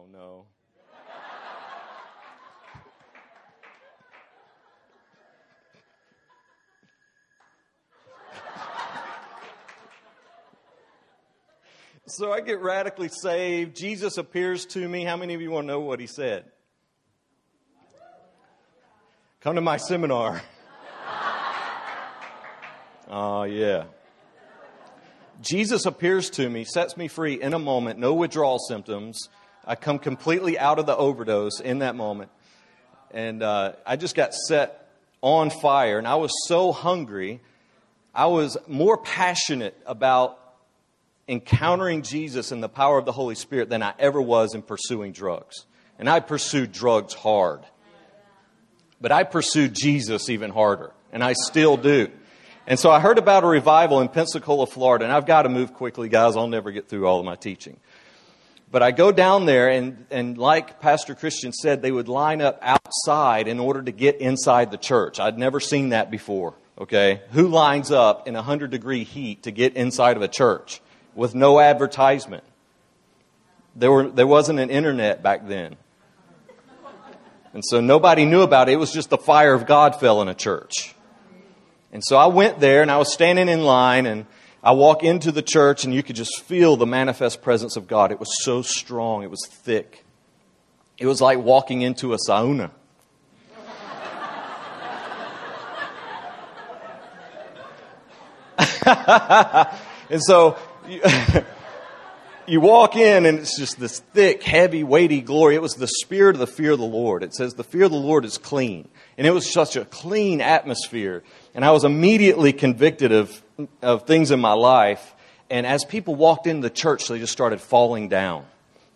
Oh, no. so I get radically saved. Jesus appears to me. How many of you want to know what he said? Come to my seminar. Oh, uh, yeah. Jesus appears to me, sets me free in a moment, no withdrawal symptoms. I come completely out of the overdose in that moment. And uh, I just got set on fire, and I was so hungry. I was more passionate about encountering Jesus and the power of the Holy Spirit than I ever was in pursuing drugs. And I pursued drugs hard. But I pursued Jesus even harder, and I still do. And so I heard about a revival in Pensacola, Florida, and I've got to move quickly, guys. I'll never get through all of my teaching. But I go down there, and, and like Pastor Christian said, they would line up outside in order to get inside the church. I'd never seen that before, okay? Who lines up in 100 degree heat to get inside of a church with no advertisement? There, were, there wasn't an internet back then. And so nobody knew about it. It was just the fire of God fell in a church. And so I went there and I was standing in line and I walk into the church and you could just feel the manifest presence of God. It was so strong, it was thick. It was like walking into a sauna. and so you, you, walk in and it's just this thick, heavy, weighty glory. It was the spirit of the fear of the Lord. It says the fear of the Lord is clean. And it was such a clean atmosphere. And I was immediately convicted of, of things in my life. And as people walked into the church, they just started falling down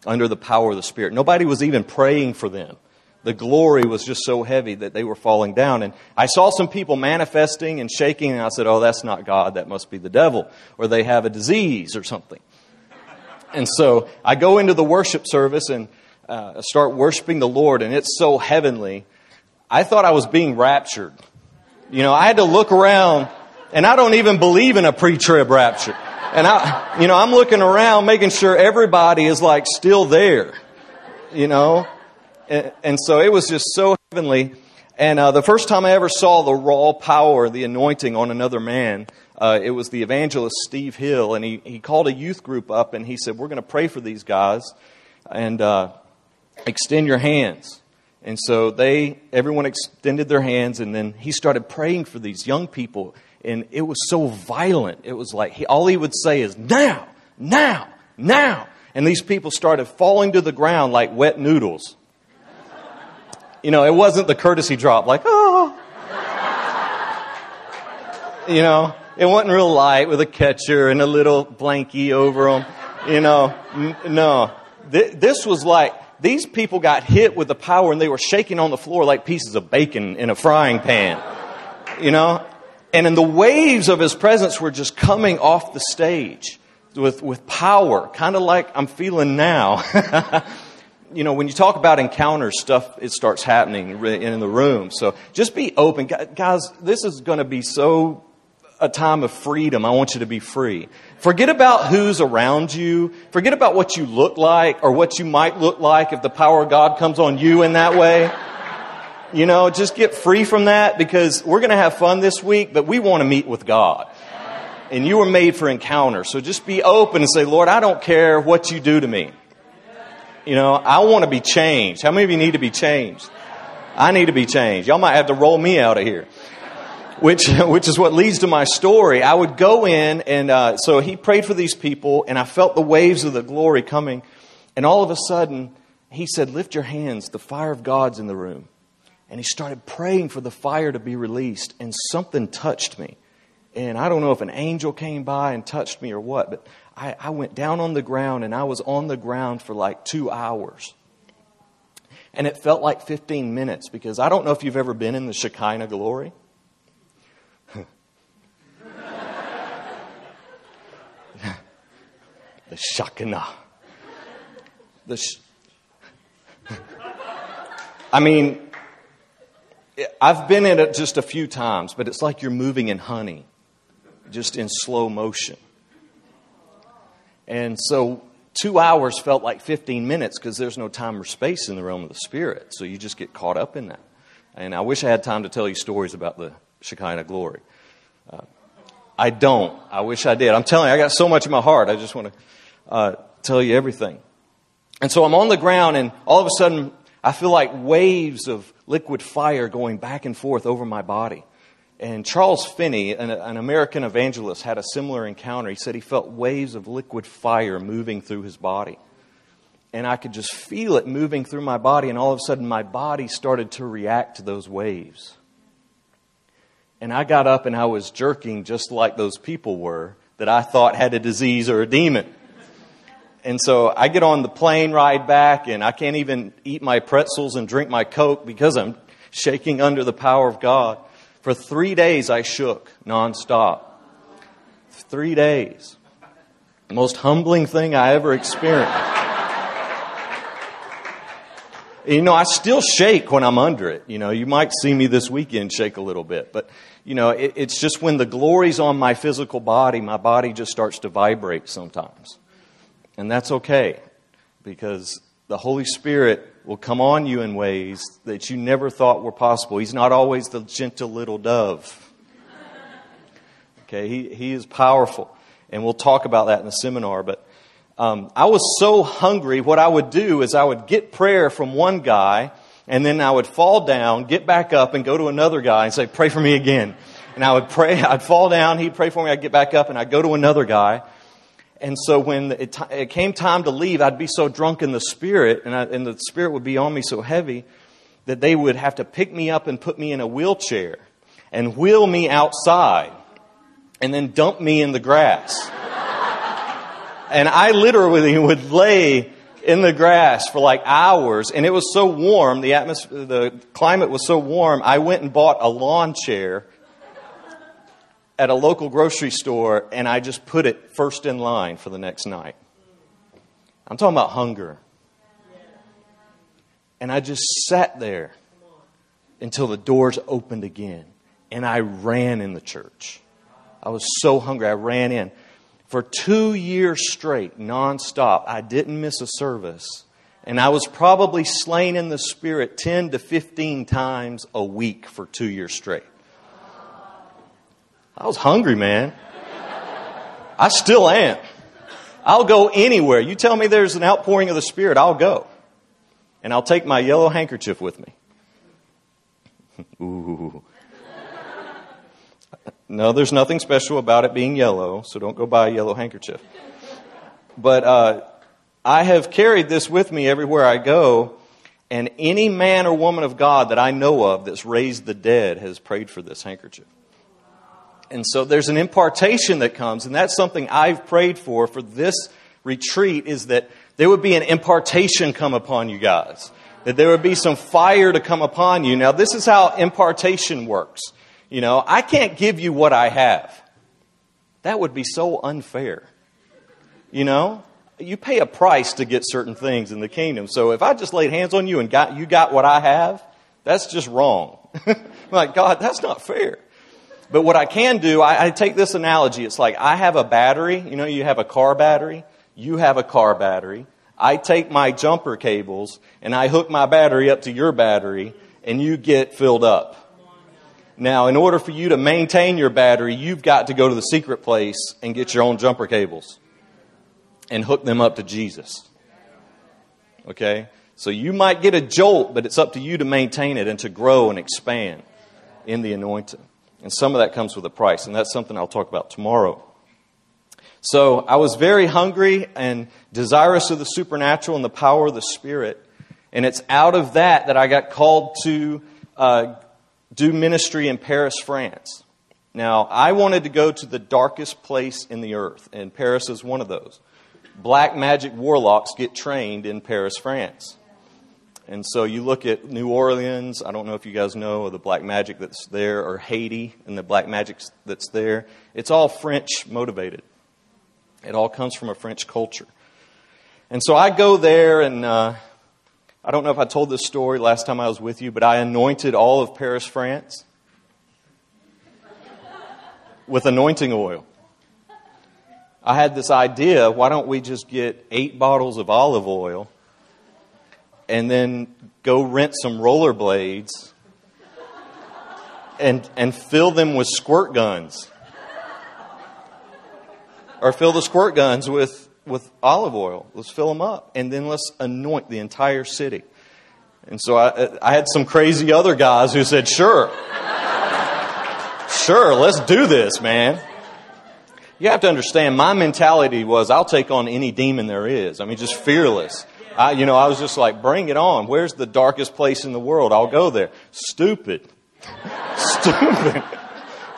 under the power of the Spirit. Nobody was even praying for them. The glory was just so heavy that they were falling down. And I saw some people manifesting and shaking, and I said, Oh, that's not God. That must be the devil. Or they have a disease or something. And so I go into the worship service and uh, start worshiping the Lord, and it's so heavenly. I thought I was being raptured. You know, I had to look around, and I don't even believe in a pre-trib rapture. And I, you know, I'm looking around, making sure everybody is like still there. You know, and, and so it was just so heavenly. And uh, the first time I ever saw the raw power, the anointing on another man, uh, it was the evangelist Steve Hill, and he, he called a youth group up and he said, We're going to pray for these guys and uh, extend your hands. And so they, everyone extended their hands, and then he started praying for these young people. And it was so violent. It was like he, all he would say is, now, now, now. And these people started falling to the ground like wet noodles. You know, it wasn't the courtesy drop, like, oh. You know, it wasn't real light with a catcher and a little blankie over them. You know, n- no. Th- this was like, these people got hit with the power and they were shaking on the floor like pieces of bacon in a frying pan. You know? And in the waves of his presence were just coming off the stage with, with power, kind of like I'm feeling now. you know, when you talk about encounters, stuff, it starts happening in the room. So just be open. Guys, this is going to be so a time of freedom. I want you to be free. Forget about who's around you. Forget about what you look like or what you might look like if the power of God comes on you in that way. You know, just get free from that because we're going to have fun this week, but we want to meet with God. And you were made for encounter. So just be open and say, Lord, I don't care what you do to me. You know, I want to be changed. How many of you need to be changed? I need to be changed. Y'all might have to roll me out of here which, which is what leads to my story. I would go in, and uh, so he prayed for these people, and I felt the waves of the glory coming. And all of a sudden, he said, Lift your hands. The fire of God's in the room. And he started praying for the fire to be released, and something touched me. And I don't know if an angel came by and touched me or what, but I, I went down on the ground, and I was on the ground for like two hours. And it felt like 15 minutes because I don't know if you've ever been in the Shekinah glory. The Shekinah. The sh- I mean, I've been in it just a few times, but it's like you're moving in honey, just in slow motion. And so two hours felt like 15 minutes because there's no time or space in the realm of the spirit. So you just get caught up in that. And I wish I had time to tell you stories about the Shekinah glory. Uh, I don't. I wish I did. I'm telling you, I got so much in my heart. I just want to uh, tell you everything. And so I'm on the ground, and all of a sudden, I feel like waves of liquid fire going back and forth over my body. And Charles Finney, an, an, American evangelist, had a similar encounter. He said he felt waves of liquid fire moving through his body. And I could just feel it moving through my body, and all of a sudden, my body started to react to those waves. And I got up and I was jerking just like those people were that I thought had a disease or a demon. And so I get on the plane ride back, and I can't even eat my pretzels and drink my Coke because I'm shaking under the power of God. For three days, I shook nonstop. Three days. The most humbling thing I ever experienced. you know, I still shake when I'm under it. You know, you might see me this weekend shake a little bit, but you know, it, it's just when the glory's on my physical body, my body just starts to vibrate sometimes. And that's okay because the Holy Spirit will come on you in ways that you never thought were possible. He's not always the gentle little dove. Okay, he, he is powerful. And we'll talk about that in the seminar. But um, I was so hungry, what I would do is I would get prayer from one guy, and then I would fall down, get back up, and go to another guy and say, Pray for me again. And I would pray, I'd fall down, he'd pray for me, I'd get back up, and I'd go to another guy. And so when it, t- it, came time to leave, I'd be so drunk in the spirit, and, I, and the spirit would be on me so heavy that they would have to pick me up and put me in a wheelchair and wheel me outside and then dump me in the grass. and I literally would lay in the grass for like hours, and it was so warm, the atmosphere, the climate was so warm, I went and bought a lawn chair at a local grocery store and I just put it first in line for the next night. I'm talking about hunger. And I just sat there until the doors opened again. And I ran in the church. I was so hungry. I ran in. For two years straight, nonstop, I didn't miss a service. And I was probably slain in the spirit 10 to 15 times a week for two years straight. I was hungry, man. I still am. I'll go anywhere. You tell me there's an outpouring of the Spirit, I'll go. And I'll take my yellow handkerchief with me. Ooh. No, there's nothing special about it being yellow, so don't go buy a yellow handkerchief. But uh, I have carried this with me everywhere I go, and any man or woman of God that I know of that's raised the dead has prayed for this handkerchief. And so there's an impartation that comes, and that's something I've prayed for for this retreat is that there would be an impartation come upon you guys. That there would be some fire to come upon you. Now, this is how impartation works. You know, I can't give you what I have. That would be so unfair. You know, you pay a price to get certain things in the kingdom. So if I just laid hands on you and got you got what I have, that's just wrong. like God, that's not fair. But what I can do, I, I take this analogy. It's like I have a battery. You know, you have a car battery. You have a car battery. I take my jumper cables and I hook my battery up to your battery and you get filled up. Now, in order for you to maintain your battery, you've got to go to the secret place and get your own jumper cables and hook them up to Jesus. Okay? So you might get a jolt, but it's up to you to maintain it and to grow and expand in the anointing. And some of that comes with a price, and that's something I'll talk about tomorrow. So I was very hungry and desirous of the supernatural and the power of the Spirit. And it's out of that that I got called to uh, do ministry in Paris, France. Now, I wanted to go to the darkest place in the earth, and Paris is one of those. Black magic warlocks get trained in Paris, France. And so you look at New Orleans, I don't know if you guys know of the black magic that's there, or Haiti and the black magic that's there. It's all French motivated. It all comes from a French culture. And so I go there, and uh, I don't know if I told this story last time I was with you, but I anointed all of Paris, France with anointing oil. I had this idea why don't we just get eight bottles of olive oil and then go rent some rollerblades and, and fill them with squirt guns? Or fill the squirt guns with, with olive oil. Let's fill them up. And then let's anoint the entire city. And so I, I had some crazy other guys who said, sure. sure, let's do this, man. You have to understand, my mentality was I'll take on any demon there is. I mean, just fearless. I, you know, I was just like, bring it on. Where's the darkest place in the world? I'll go there. Stupid. Stupid.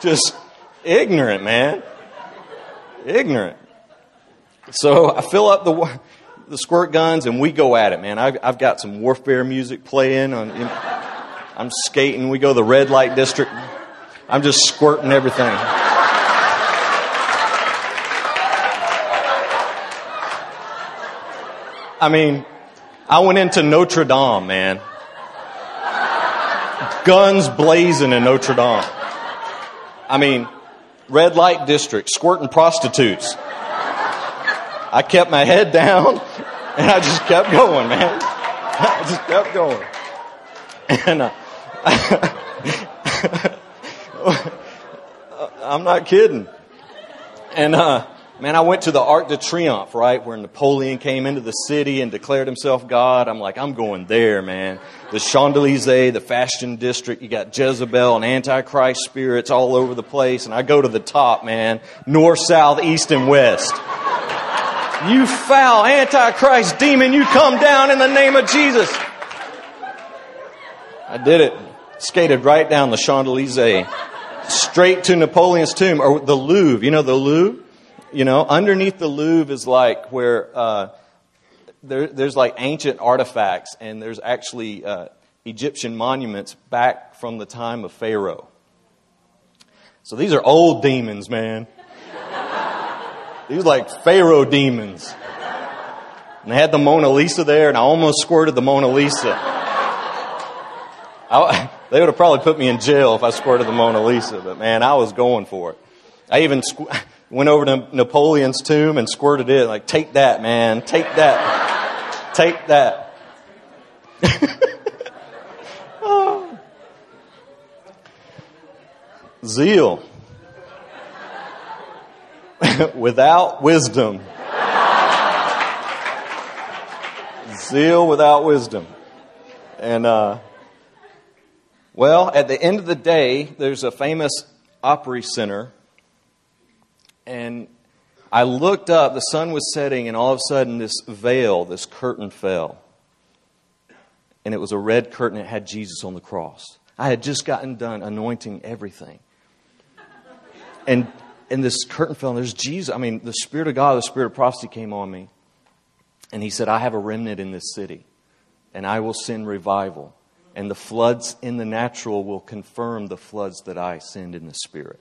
just ignorant, man. Ignorant. So I fill up the, the squirt guns and we go at it, man. I've, I've got some warfare music playing. On, know, I'm skating. We go the red light district. I'm just squirting everything. I mean, I went into Notre Dame, man. Guns blazing in Notre Dame. I mean, red light district, squirting prostitutes. I kept my head down and I just kept going, man. I just kept going. And uh, I'm not kidding. And uh, Man, I went to the Arc de Triomphe, right, where Napoleon came into the city and declared himself God. I'm like, I'm going there, man. The Champs Elysees, the fashion district, you got Jezebel and Antichrist spirits all over the place. And I go to the top, man. North, south, east, and west. You foul Antichrist demon, you come down in the name of Jesus. I did it. Skated right down the Champs Elysees, straight to Napoleon's tomb, or the Louvre. You know the Louvre? You know, underneath the Louvre is like where uh, there, there's like ancient artifacts, and there's actually uh, Egyptian monuments back from the time of Pharaoh. So these are old demons, man. these like Pharaoh demons. And they had the Mona Lisa there, and I almost squirted the Mona Lisa. I, they would have probably put me in jail if I squirted the Mona Lisa, but man, I was going for it. I even squ- went over to Napoleon's tomb and squirted it. Like, take that, man. Take that. take that. oh. Zeal. without wisdom. Zeal without wisdom. And, uh, well, at the end of the day, there's a famous Opry Center and I looked up, the sun was setting, and all of a sudden this veil, this curtain fell. And it was a red curtain, it had Jesus on the cross. I had just gotten done anointing everything. And and this curtain fell, and there's Jesus. I mean, the Spirit of God, the Spirit of prophecy came on me. And he said, I have a remnant in this city, and I will send revival. And the floods in the natural will confirm the floods that I send in the Spirit.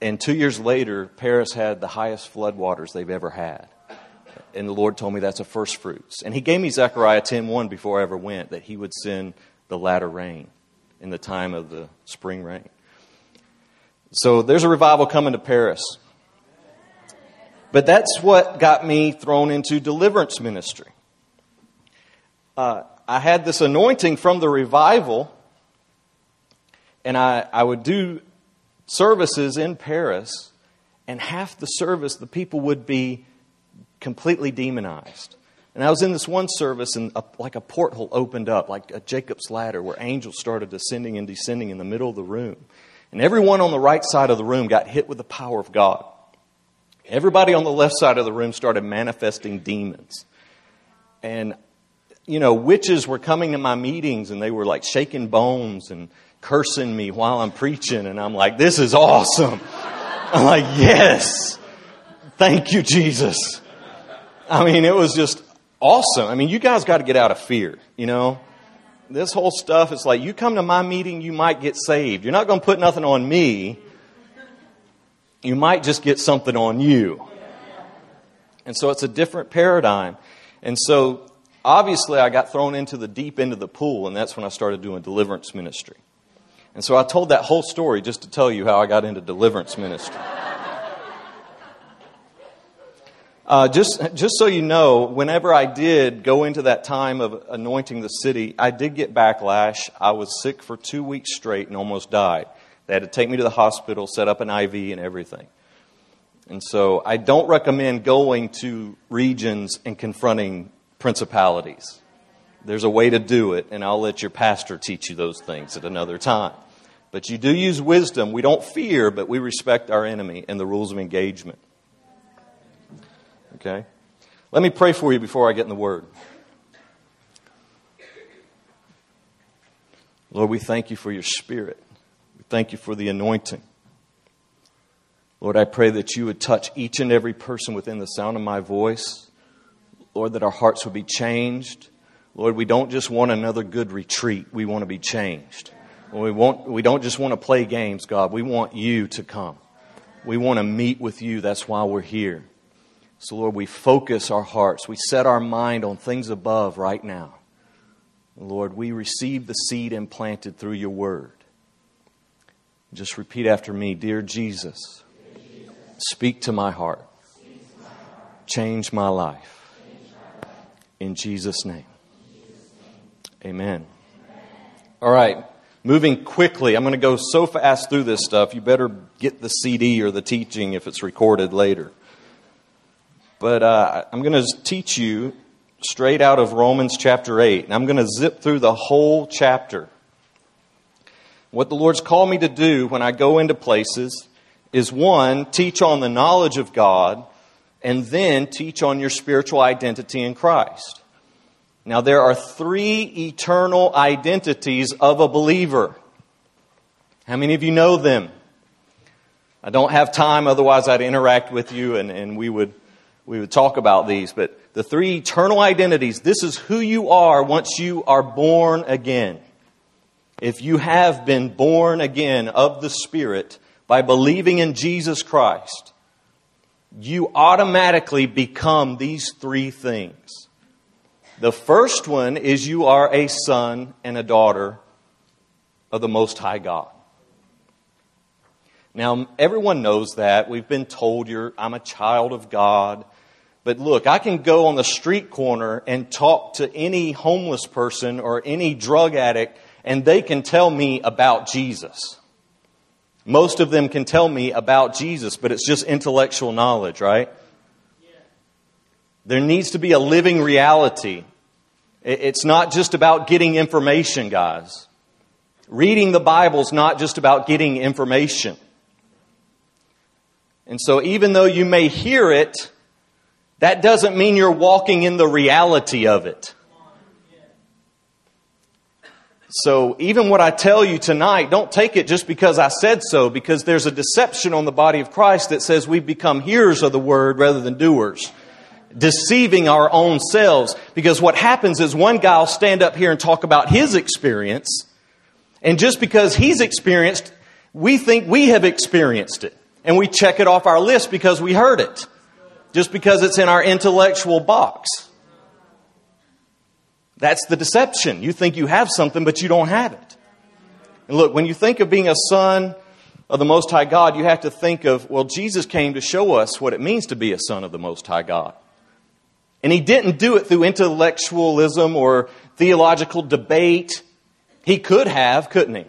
And two years later, Paris had the highest floodwaters they've ever had. And the Lord told me that's a first fruits. And He gave me Zechariah 10.1 before I ever went, that He would send the latter rain in the time of the spring rain. So there's a revival coming to Paris. But that's what got me thrown into deliverance ministry. Uh, I had this anointing from the revival, and I, I would do services in Paris, and half the service, the people would be completely demonized. And I was in this one service, and a, like a porthole opened up, like a Jacob's ladder, where angels started ascending and descending in the middle of the room. And everyone on the right side of the room got hit with the power of God. Everybody on the left side of the room started manifesting demons. And, you know, witches were coming to my meetings and they were like shaking bones and cursing me while I'm preaching, and I'm like, this is awesome. I'm like, yes, thank you, Jesus. I mean, it was just awesome. I mean, you guys got to get out of fear, you know? This whole stuff is like, you come to my meeting, you might get saved. You're not going to put nothing on me. You might just get something on you. And so it's a different paradigm. And so obviously I got thrown into the deep end of the pool, and that's when I started doing deliverance ministry. And so I told that whole story just to tell you how I got into deliverance ministry. Uh, just, just so you know, whenever I did go into that time of anointing the city, I did get backlash. I was sick for two weeks straight and almost died. They had to take me to the hospital, set up an IV and everything. And so I don't recommend going to regions and confronting principalities. There's a way to do it, and I'll let your pastor teach you those things at another time. But you do use wisdom. We don't fear, but we respect our enemy and the rules of engagement. Okay? Let me pray for you before I get in the Word. Lord, we thank you for your Spirit. We thank you for the anointing. Lord, I pray that you would touch each and every person within the sound of my voice. Lord, that our hearts would be changed. Lord, we don't just want another good retreat, we want to be changed. We, want, we don't just want to play games, God. We want you to come. We want to meet with you. That's why we're here. So, Lord, we focus our hearts. We set our mind on things above right now. Lord, we receive the seed implanted through your word. Just repeat after me Dear Jesus, speak to my heart, change my life. In Jesus' name. Amen. All right, moving quickly. I'm going to go so fast through this stuff. You better get the CD or the teaching if it's recorded later. But uh, I'm going to teach you straight out of Romans chapter 8. And I'm going to zip through the whole chapter. What the Lord's called me to do when I go into places is one, teach on the knowledge of God, and then teach on your spiritual identity in Christ. Now, there are three eternal identities of a believer. How many of you know them? I don't have time, otherwise, I'd interact with you and, and we would we would talk about these, but the three eternal identities, this is who you are once you are born again. If you have been born again of the Spirit by believing in Jesus Christ, you automatically become these three things. The first one is you are a son and a daughter of the Most High God. Now, everyone knows that. We've been told you're, I'm a child of God. But look, I can go on the street corner and talk to any homeless person or any drug addict, and they can tell me about Jesus. Most of them can tell me about Jesus, but it's just intellectual knowledge, right? There needs to be a living reality. It's not just about getting information, guys. Reading the Bible is not just about getting information. And so even though you may hear it, that doesn't mean you're walking in the reality of it. So even what I tell you tonight, don't take it just because I said so, because there's a deception on the body of Christ that says we become hearers of the word rather than doers. Deceiving our own selves. Because what happens is one guy will stand up here and talk about his experience, and just because he's experienced, we think we have experienced it. And we check it off our list because we heard it just because it's in our intellectual box. That's the deception. You think you have something, but you don't have it. And look, when you think of being a son of the Most High God, you have to think of, well, Jesus came to show us what it means to be a son of the Most High God. And he didn't do it through intellectualism or theological debate. He could have, couldn't he?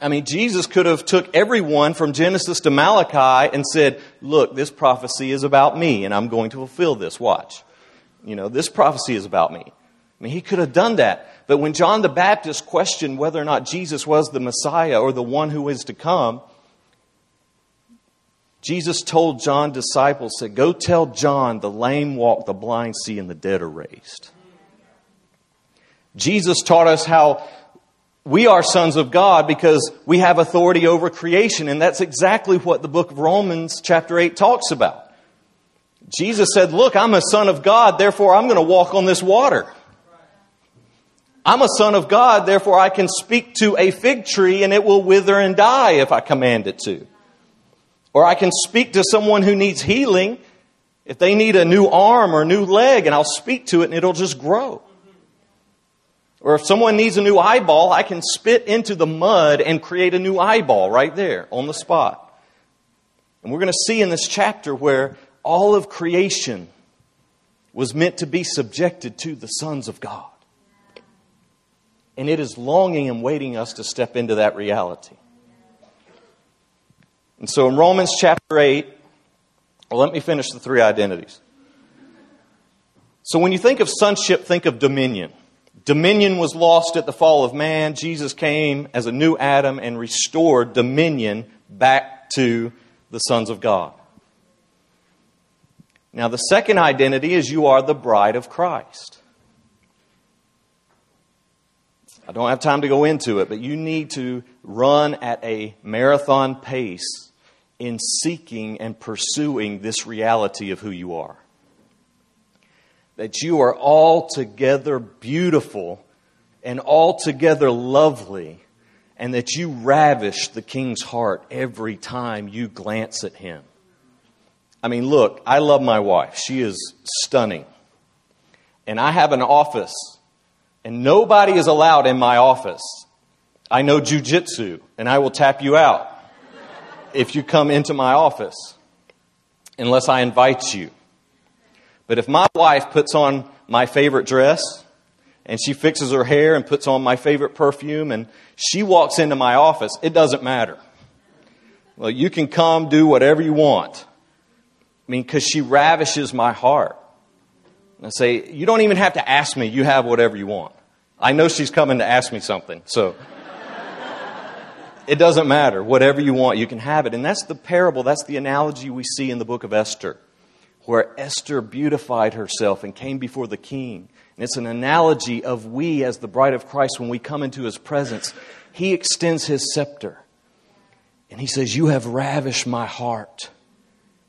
I mean, Jesus could have took everyone from Genesis to Malachi and said, look, this prophecy is about me and I'm going to fulfill this. Watch. You know, this prophecy is about me. I mean, he could have done that. But when John the Baptist questioned whether or not Jesus was the Messiah or the one who is to come, Jesus told John's disciples, said, Go tell John the lame walk, the blind see, and the dead are raised. Jesus taught us how we are sons of God because we have authority over creation, and that's exactly what the book of Romans, chapter 8, talks about. Jesus said, Look, I'm a son of God, therefore I'm going to walk on this water. I'm a son of God, therefore I can speak to a fig tree and it will wither and die if I command it to. Or I can speak to someone who needs healing if they need a new arm or a new leg and I'll speak to it and it'll just grow. Or if someone needs a new eyeball, I can spit into the mud and create a new eyeball right there on the spot. And we're going to see in this chapter where all of creation was meant to be subjected to the sons of God. And it is longing and waiting us to step into that reality. And so in Romans chapter 8, well, let me finish the three identities. So when you think of sonship, think of dominion. Dominion was lost at the fall of man. Jesus came as a new Adam and restored dominion back to the sons of God. Now, the second identity is you are the bride of Christ. I don't have time to go into it, but you need to run at a marathon pace in seeking and pursuing this reality of who you are. That you are altogether beautiful and altogether lovely, and that you ravish the king's heart every time you glance at him. I mean, look, I love my wife. She is stunning. And I have an office, and nobody is allowed in my office. I know jujitsu, and I will tap you out if you come into my office unless I invite you. But if my wife puts on my favorite dress and she fixes her hair and puts on my favorite perfume and she walks into my office, it doesn't matter. Well, you can come do whatever you want. I mean, because she ravishes my heart. And I say, you don't even have to ask me, you have whatever you want. I know she's coming to ask me something, so. It doesn't matter. Whatever you want, you can have it. And that's the parable, that's the analogy we see in the book of Esther, where Esther beautified herself and came before the king. And it's an analogy of we, as the bride of Christ, when we come into his presence, he extends his scepter. And he says, You have ravished my heart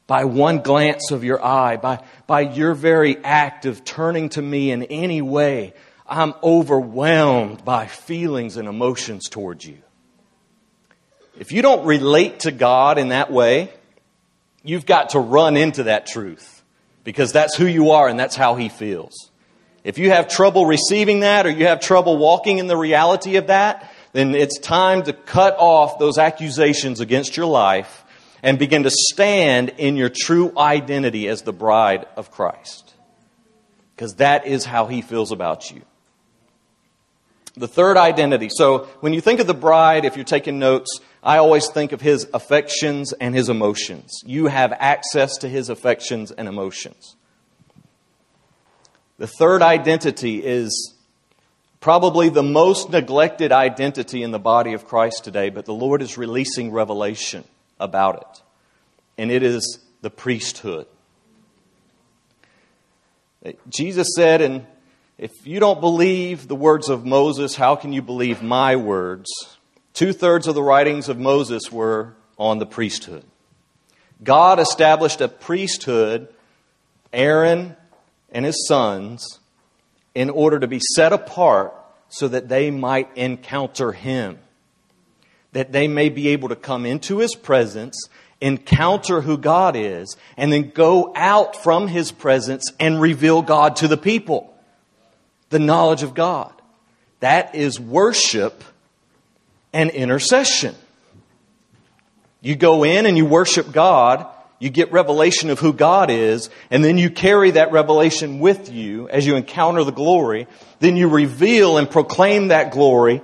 by one glance of your eye, by, by your very act of turning to me in any way. I'm overwhelmed by feelings and emotions towards you. If you don't relate to God in that way, you've got to run into that truth because that's who you are and that's how He feels. If you have trouble receiving that or you have trouble walking in the reality of that, then it's time to cut off those accusations against your life and begin to stand in your true identity as the bride of Christ. Because that is how He feels about you. The third identity. So when you think of the bride, if you're taking notes, I always think of his affections and his emotions. You have access to his affections and emotions. The third identity is probably the most neglected identity in the body of Christ today, but the Lord is releasing revelation about it. And it is the priesthood. Jesus said and if you don't believe the words of Moses, how can you believe my words? Two thirds of the writings of Moses were on the priesthood. God established a priesthood, Aaron and his sons, in order to be set apart so that they might encounter him. That they may be able to come into his presence, encounter who God is, and then go out from his presence and reveal God to the people the knowledge of God. That is worship and intercession. You go in and you worship God, you get revelation of who God is, and then you carry that revelation with you as you encounter the glory. Then you reveal and proclaim that glory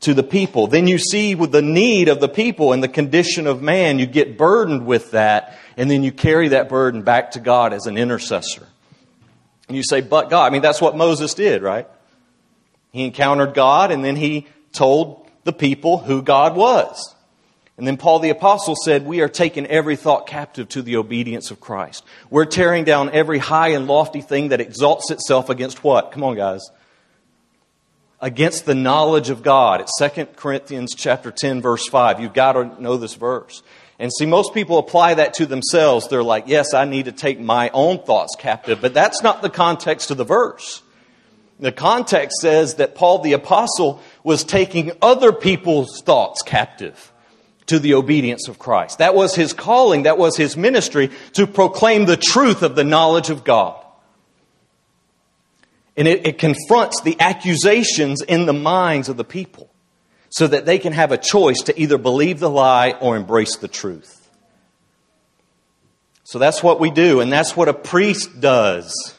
to the people. Then you see with the need of the people and the condition of man, you get burdened with that, and then you carry that burden back to God as an intercessor. And you say, but God. I mean, that's what Moses did, right? He encountered God and then he told the people who God was. And then Paul the Apostle said, We are taking every thought captive to the obedience of Christ. We're tearing down every high and lofty thing that exalts itself against what? Come on, guys. Against the knowledge of God. It's 2 Corinthians chapter 10, verse 5. You've got to know this verse. And see, most people apply that to themselves. They're like, yes, I need to take my own thoughts captive. But that's not the context of the verse. The context says that Paul the Apostle was taking other people's thoughts captive to the obedience of Christ. That was his calling, that was his ministry to proclaim the truth of the knowledge of God. And it, it confronts the accusations in the minds of the people so that they can have a choice to either believe the lie or embrace the truth. So that's what we do, and that's what a priest does.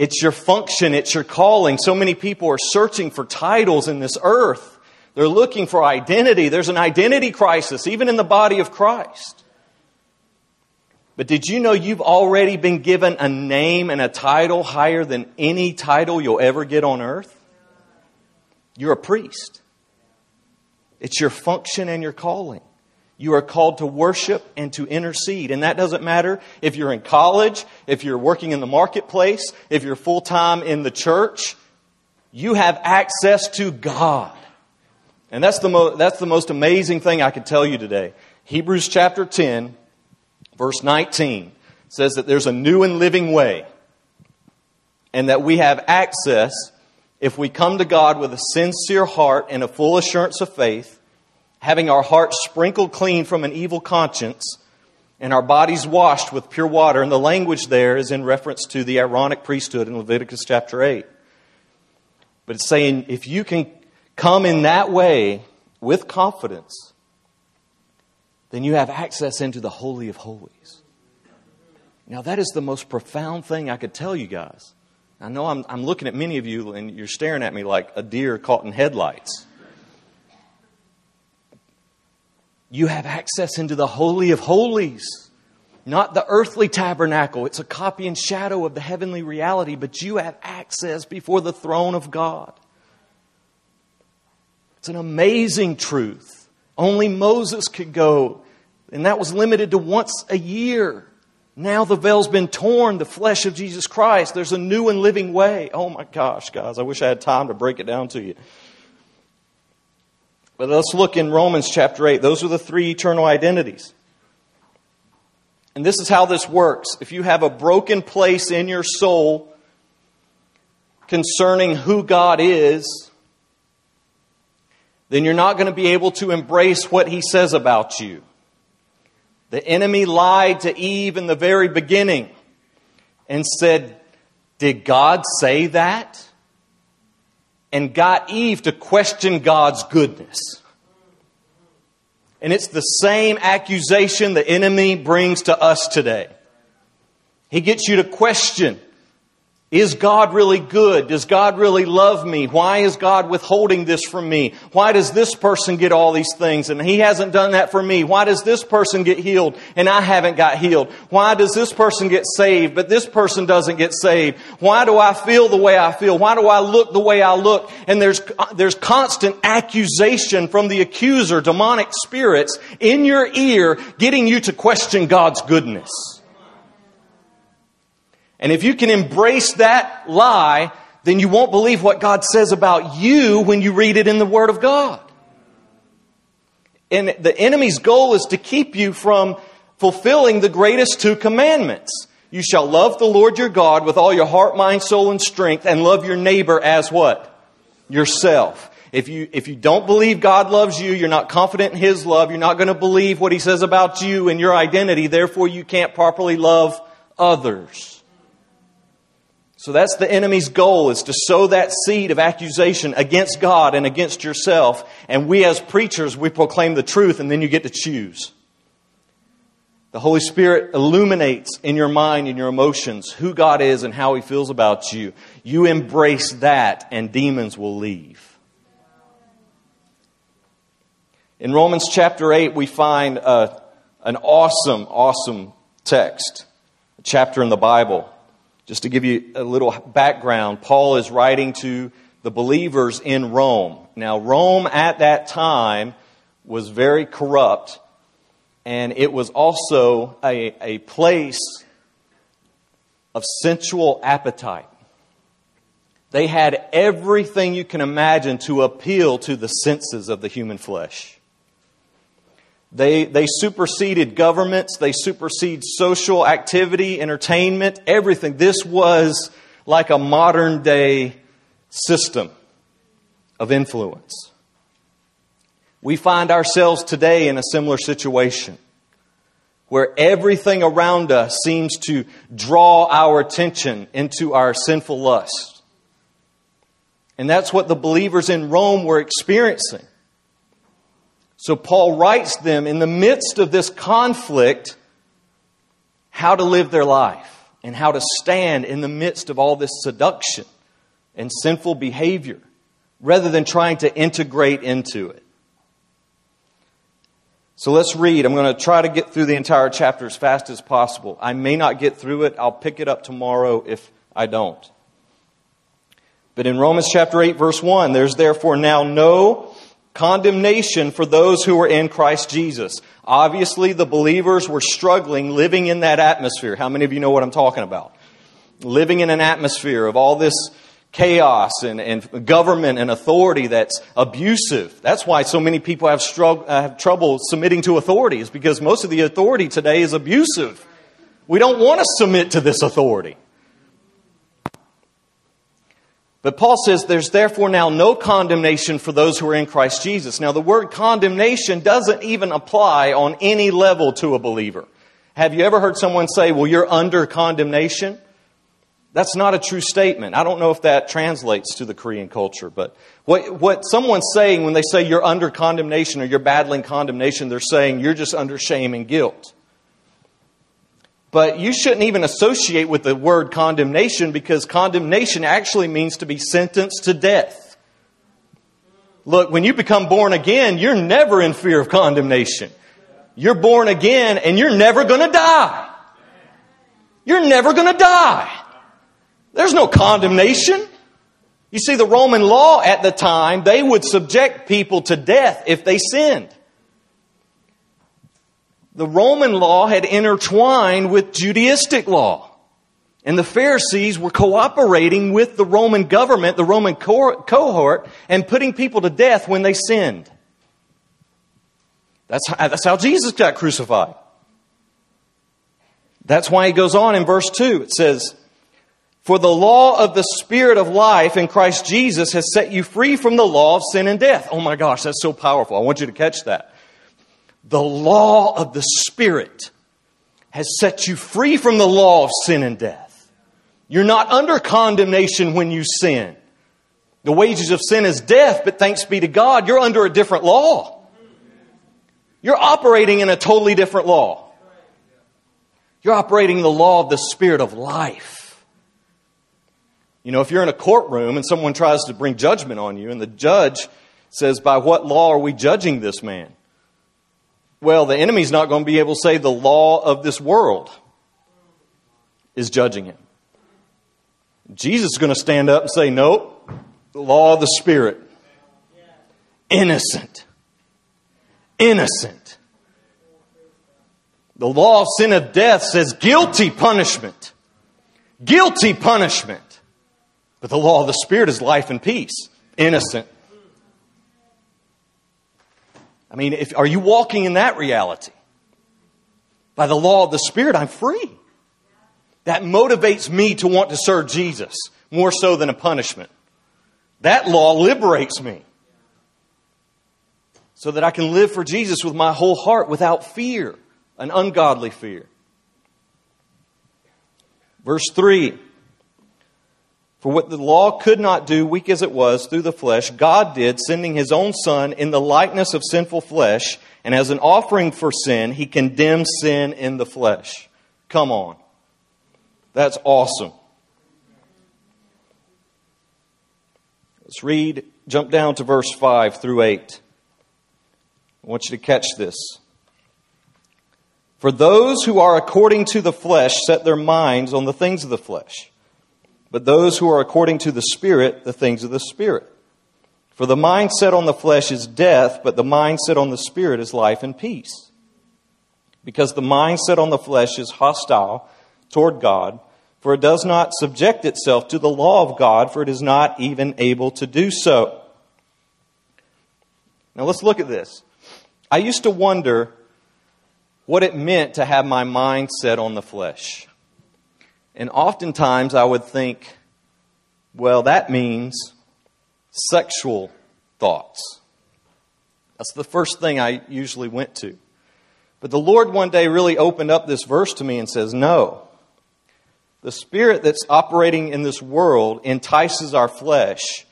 It's your function, it's your calling. So many people are searching for titles in this earth. They're looking for identity. There's an identity crisis, even in the body of Christ. But did you know you've already been given a name and a title higher than any title you'll ever get on earth? You're a priest. It's your function and your calling. You are called to worship and to intercede. And that doesn't matter if you're in college, if you're working in the marketplace, if you're full time in the church. You have access to God. And that's the, mo- that's the most amazing thing I could tell you today. Hebrews chapter 10, verse 19 says that there's a new and living way and that we have access if we come to God with a sincere heart and a full assurance of faith, having our hearts sprinkled clean from an evil conscience and our bodies washed with pure water. And the language there is in reference to the Aaronic priesthood in Leviticus chapter 8. But it's saying if you can come in that way with confidence, then you have access into the Holy of Holies. Now, that is the most profound thing I could tell you guys. I know I'm, I'm looking at many of you and you're staring at me like a deer caught in headlights. You have access into the Holy of Holies. Not the earthly tabernacle. It's a copy and shadow of the heavenly reality, but you have access before the throne of God. It's an amazing truth. Only Moses could go, and that was limited to once a year. Now the veil's been torn, the flesh of Jesus Christ. There's a new and living way. Oh my gosh, guys, I wish I had time to break it down to you. But let's look in Romans chapter 8. Those are the three eternal identities. And this is how this works. If you have a broken place in your soul concerning who God is, then you're not going to be able to embrace what he says about you. The enemy lied to Eve in the very beginning and said, Did God say that? And got Eve to question God's goodness. And it's the same accusation the enemy brings to us today. He gets you to question is God really good? Does God really love me? Why is God withholding this from me? Why does this person get all these things and he hasn't done that for me? Why does this person get healed and I haven't got healed? Why does this person get saved but this person doesn't get saved? Why do I feel the way I feel? Why do I look the way I look? And there's, there's constant accusation from the accuser, demonic spirits in your ear getting you to question God's goodness. And if you can embrace that lie, then you won't believe what God says about you when you read it in the Word of God. And the enemy's goal is to keep you from fulfilling the greatest two commandments. You shall love the Lord your God with all your heart, mind, soul, and strength, and love your neighbor as what? Yourself. If you, if you don't believe God loves you, you're not confident in His love, you're not going to believe what He says about you and your identity, therefore you can't properly love others. So that's the enemy's goal is to sow that seed of accusation against God and against yourself. And we as preachers, we proclaim the truth and then you get to choose. The Holy Spirit illuminates in your mind and your emotions who God is and how He feels about you. You embrace that and demons will leave. In Romans chapter 8, we find a, an awesome, awesome text, a chapter in the Bible. Just to give you a little background, Paul is writing to the believers in Rome. Now, Rome at that time was very corrupt, and it was also a, a place of sensual appetite. They had everything you can imagine to appeal to the senses of the human flesh. They, they superseded governments, they superseded social activity, entertainment, everything. This was like a modern day system of influence. We find ourselves today in a similar situation where everything around us seems to draw our attention into our sinful lust. And that's what the believers in Rome were experiencing. So Paul writes them in the midst of this conflict how to live their life and how to stand in the midst of all this seduction and sinful behavior rather than trying to integrate into it. So let's read. I'm going to try to get through the entire chapter as fast as possible. I may not get through it. I'll pick it up tomorrow if I don't. But in Romans chapter 8 verse 1, there's therefore now no condemnation for those who were in Christ Jesus. Obviously, the believers were struggling living in that atmosphere. How many of you know what I'm talking about? Living in an atmosphere of all this chaos and, and government and authority that's abusive. That's why so many people have, strugg- uh, have trouble submitting to authorities because most of the authority today is abusive. We don't want to submit to this authority. But Paul says there's therefore now no condemnation for those who are in Christ Jesus. Now, the word condemnation doesn't even apply on any level to a believer. Have you ever heard someone say, well, you're under condemnation? That's not a true statement. I don't know if that translates to the Korean culture, but what, what someone's saying when they say you're under condemnation or you're battling condemnation, they're saying you're just under shame and guilt. But you shouldn't even associate with the word condemnation because condemnation actually means to be sentenced to death. Look, when you become born again, you're never in fear of condemnation. You're born again and you're never going to die. You're never going to die. There's no condemnation. You see, the Roman law at the time, they would subject people to death if they sinned. The Roman law had intertwined with Judaistic law. And the Pharisees were cooperating with the Roman government, the Roman cohort, and putting people to death when they sinned. That's how, that's how Jesus got crucified. That's why he goes on in verse 2. It says, for the law of the Spirit of life in Christ Jesus has set you free from the law of sin and death. Oh my gosh, that's so powerful. I want you to catch that. The law of the Spirit has set you free from the law of sin and death. You're not under condemnation when you sin. The wages of sin is death, but thanks be to God, you're under a different law. You're operating in a totally different law. You're operating the law of the Spirit of life. You know, if you're in a courtroom and someone tries to bring judgment on you, and the judge says, By what law are we judging this man? Well, the enemy's not going to be able to say the law of this world is judging him. Jesus is going to stand up and say, Nope, the law of the Spirit. Innocent. Innocent. The law of sin of death says guilty punishment. Guilty punishment. But the law of the Spirit is life and peace. Innocent. I mean, if, are you walking in that reality? By the law of the Spirit, I'm free. That motivates me to want to serve Jesus more so than a punishment. That law liberates me so that I can live for Jesus with my whole heart without fear, an ungodly fear. Verse 3 for what the law could not do, weak as it was, through the flesh, God did, sending his own Son in the likeness of sinful flesh, and as an offering for sin, he condemned sin in the flesh. Come on. That's awesome. Let's read, jump down to verse 5 through 8. I want you to catch this. For those who are according to the flesh set their minds on the things of the flesh but those who are according to the Spirit, the things of the Spirit. For the mind set on the flesh is death, but the mind set on the Spirit is life and peace. Because the mind set on the flesh is hostile toward God, for it does not subject itself to the law of God, for it is not even able to do so. Now let's look at this. I used to wonder what it meant to have my mind set on the flesh. And oftentimes I would think, well, that means sexual thoughts. That's the first thing I usually went to. But the Lord one day really opened up this verse to me and says, no. The spirit that's operating in this world entices our flesh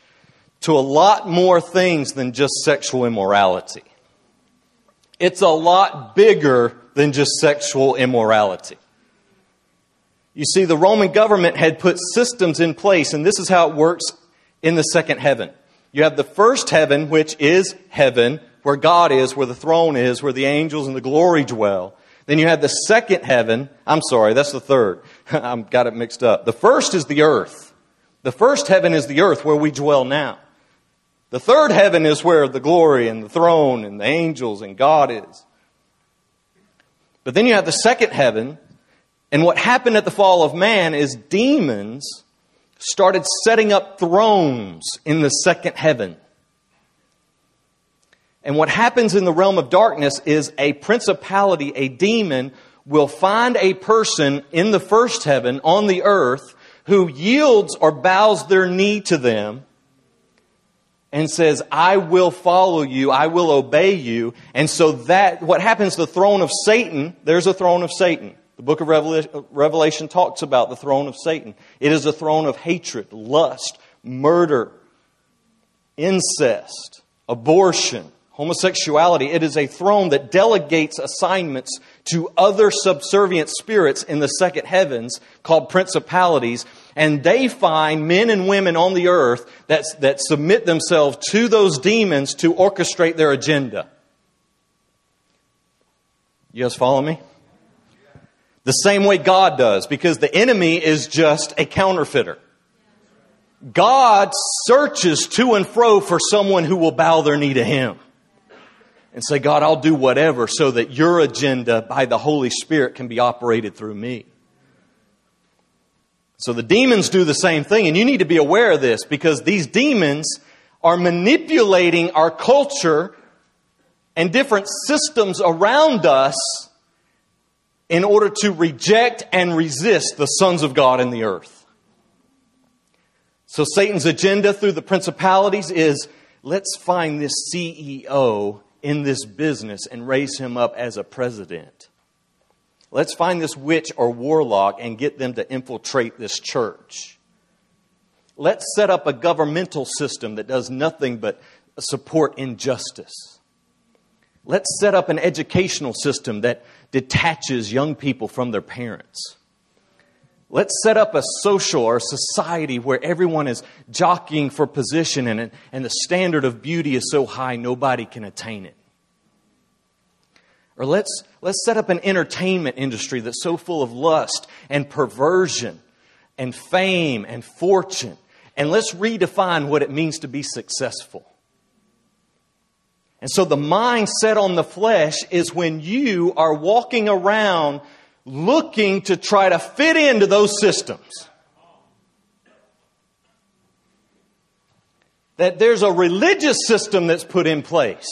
to a lot more things than just sexual immorality. It's a lot bigger than just sexual immorality. You see, the Roman government had put systems in place, and this is how it works in the second heaven. You have the first heaven, which is heaven, where God is, where the throne is, where the angels and the glory dwell. Then you have the second heaven. I'm sorry, that's the third. I've got it mixed up. The first is the earth. The first heaven is the earth where we dwell now. The third heaven is where the glory and the throne and the angels and God is. But then you have the second heaven, and what happened at the fall of man is demons started setting up thrones in the second heaven. And what happens in the realm of darkness is a principality, a demon, will find a person in the first heaven on the earth who yields or bows their knee to them and says, I will follow you, I will obey you. And so that, what happens, the throne of Satan, there's a throne of Satan. The book of Revelation talks about the throne of Satan. It is a throne of hatred, lust, murder, incest, abortion, homosexuality. It is a throne that delegates assignments to other subservient spirits in the second heavens called principalities. And they find men and women on the earth that, that submit themselves to those demons to orchestrate their agenda. You guys follow me? The same way God does, because the enemy is just a counterfeiter. God searches to and fro for someone who will bow their knee to Him and say, God, I'll do whatever so that your agenda by the Holy Spirit can be operated through me. So the demons do the same thing, and you need to be aware of this because these demons are manipulating our culture and different systems around us in order to reject and resist the sons of God in the earth. So Satan's agenda through the principalities is let's find this CEO in this business and raise him up as a president. Let's find this witch or warlock and get them to infiltrate this church. Let's set up a governmental system that does nothing but support injustice. Let's set up an educational system that detaches young people from their parents. Let's set up a social or a society where everyone is jockeying for position and, and the standard of beauty is so high nobody can attain it. Or let's, let's set up an entertainment industry that's so full of lust and perversion and fame and fortune. And let's redefine what it means to be successful. And so the mind set on the flesh is when you are walking around looking to try to fit into those systems. That there's a religious system that's put in place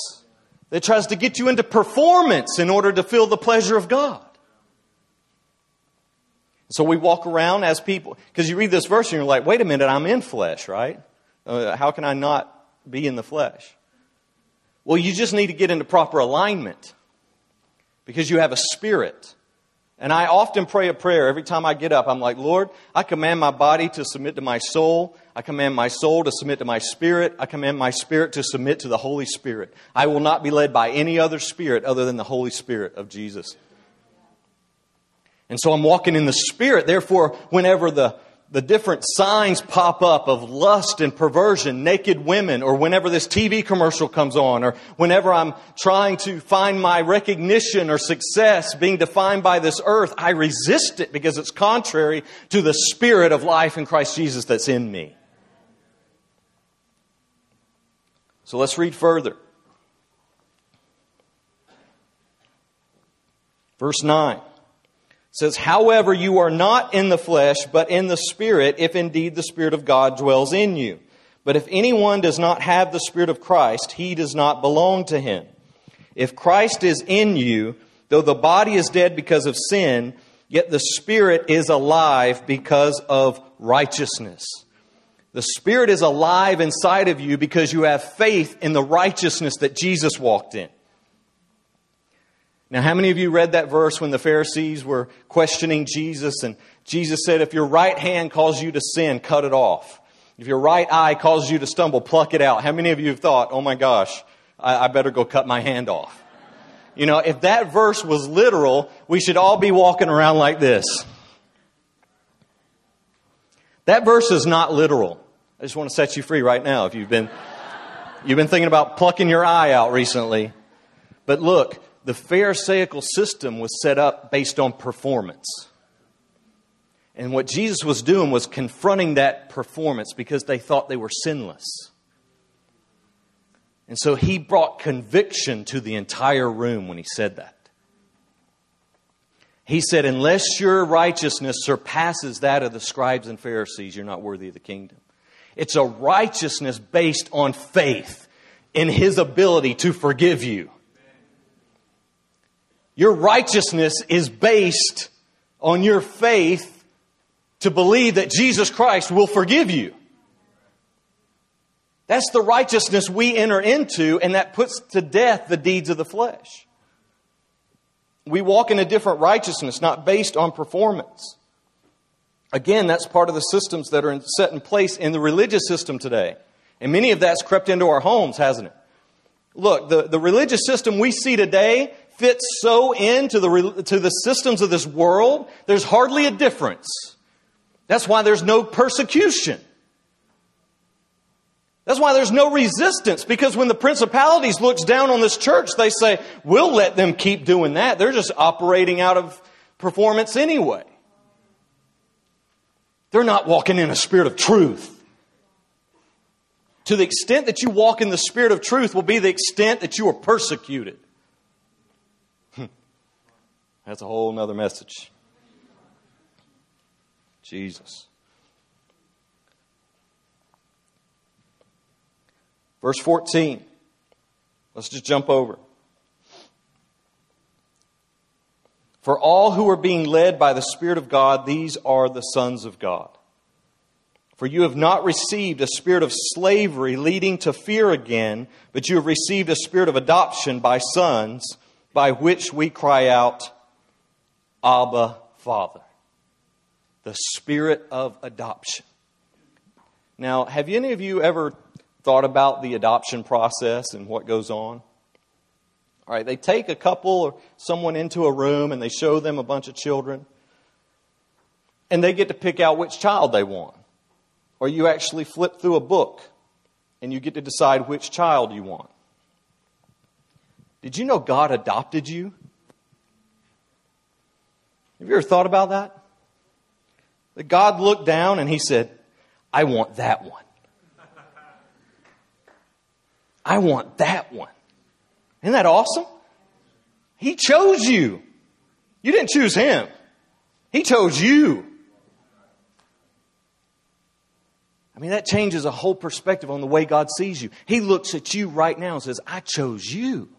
that tries to get you into performance in order to feel the pleasure of God. So we walk around as people, because you read this verse and you're like, wait a minute, I'm in flesh, right? Uh, how can I not be in the flesh? Well, you just need to get into proper alignment because you have a spirit. And I often pray a prayer every time I get up. I'm like, Lord, I command my body to submit to my soul. I command my soul to submit to my spirit. I command my spirit to submit to the Holy Spirit. I will not be led by any other spirit other than the Holy Spirit of Jesus. And so I'm walking in the Spirit. Therefore, whenever the the different signs pop up of lust and perversion, naked women, or whenever this TV commercial comes on, or whenever I'm trying to find my recognition or success being defined by this earth, I resist it because it's contrary to the spirit of life in Christ Jesus that's in me. So let's read further. Verse 9 says, However, you are not in the flesh, but in the Spirit, if indeed the Spirit of God dwells in you. But if anyone does not have the Spirit of Christ, he does not belong to him. If Christ is in you, though the body is dead because of sin, yet the Spirit is alive because of righteousness. The Spirit is alive inside of you because you have faith in the righteousness that Jesus walked in. Now, how many of you read that verse when the Pharisees were questioning Jesus and Jesus said, If your right hand calls you to sin, cut it off. If your right eye causes you to stumble, pluck it out. How many of you have thought, Oh my gosh, I, I better go cut my hand off? You know, if that verse was literal, we should all be walking around like this. That verse is not literal. I just want to set you free right now if you've been, you've been thinking about plucking your eye out recently. But look, the Pharisaical system was set up based on performance. And what Jesus was doing was confronting that performance because they thought they were sinless. And so he brought conviction to the entire room when he said that. He said, Unless your righteousness surpasses that of the scribes and Pharisees, you're not worthy of the kingdom. It's a righteousness based on faith in his ability to forgive you. Your righteousness is based on your faith to believe that Jesus Christ will forgive you. That's the righteousness we enter into, and that puts to death the deeds of the flesh. We walk in a different righteousness, not based on performance. Again, that's part of the systems that are set in place in the religious system today. And many of that's crept into our homes, hasn't it? Look, the, the religious system we see today fits so into the, to the systems of this world, there's hardly a difference. That's why there's no persecution. That's why there's no resistance because when the principalities looks down on this church, they say, we'll let them keep doing that. They're just operating out of performance anyway. They're not walking in a spirit of truth. To the extent that you walk in the spirit of truth will be the extent that you are persecuted. That's a whole other message. Jesus. Verse 14. Let's just jump over. For all who are being led by the Spirit of God, these are the sons of God. For you have not received a spirit of slavery leading to fear again, but you have received a spirit of adoption by sons, by which we cry out, Abba, Father the spirit of adoption. Now, have any of you ever thought about the adoption process and what goes on? All right, they take a couple or someone into a room and they show them a bunch of children, and they get to pick out which child they want. Or you actually flip through a book and you get to decide which child you want. Did you know God adopted you? Have you ever thought about that? That God looked down and he said, I want that one. I want that one. Isn't that awesome? He chose you. You didn't choose him. He chose you. I mean, that changes a whole perspective on the way God sees you. He looks at you right now and says, I chose you.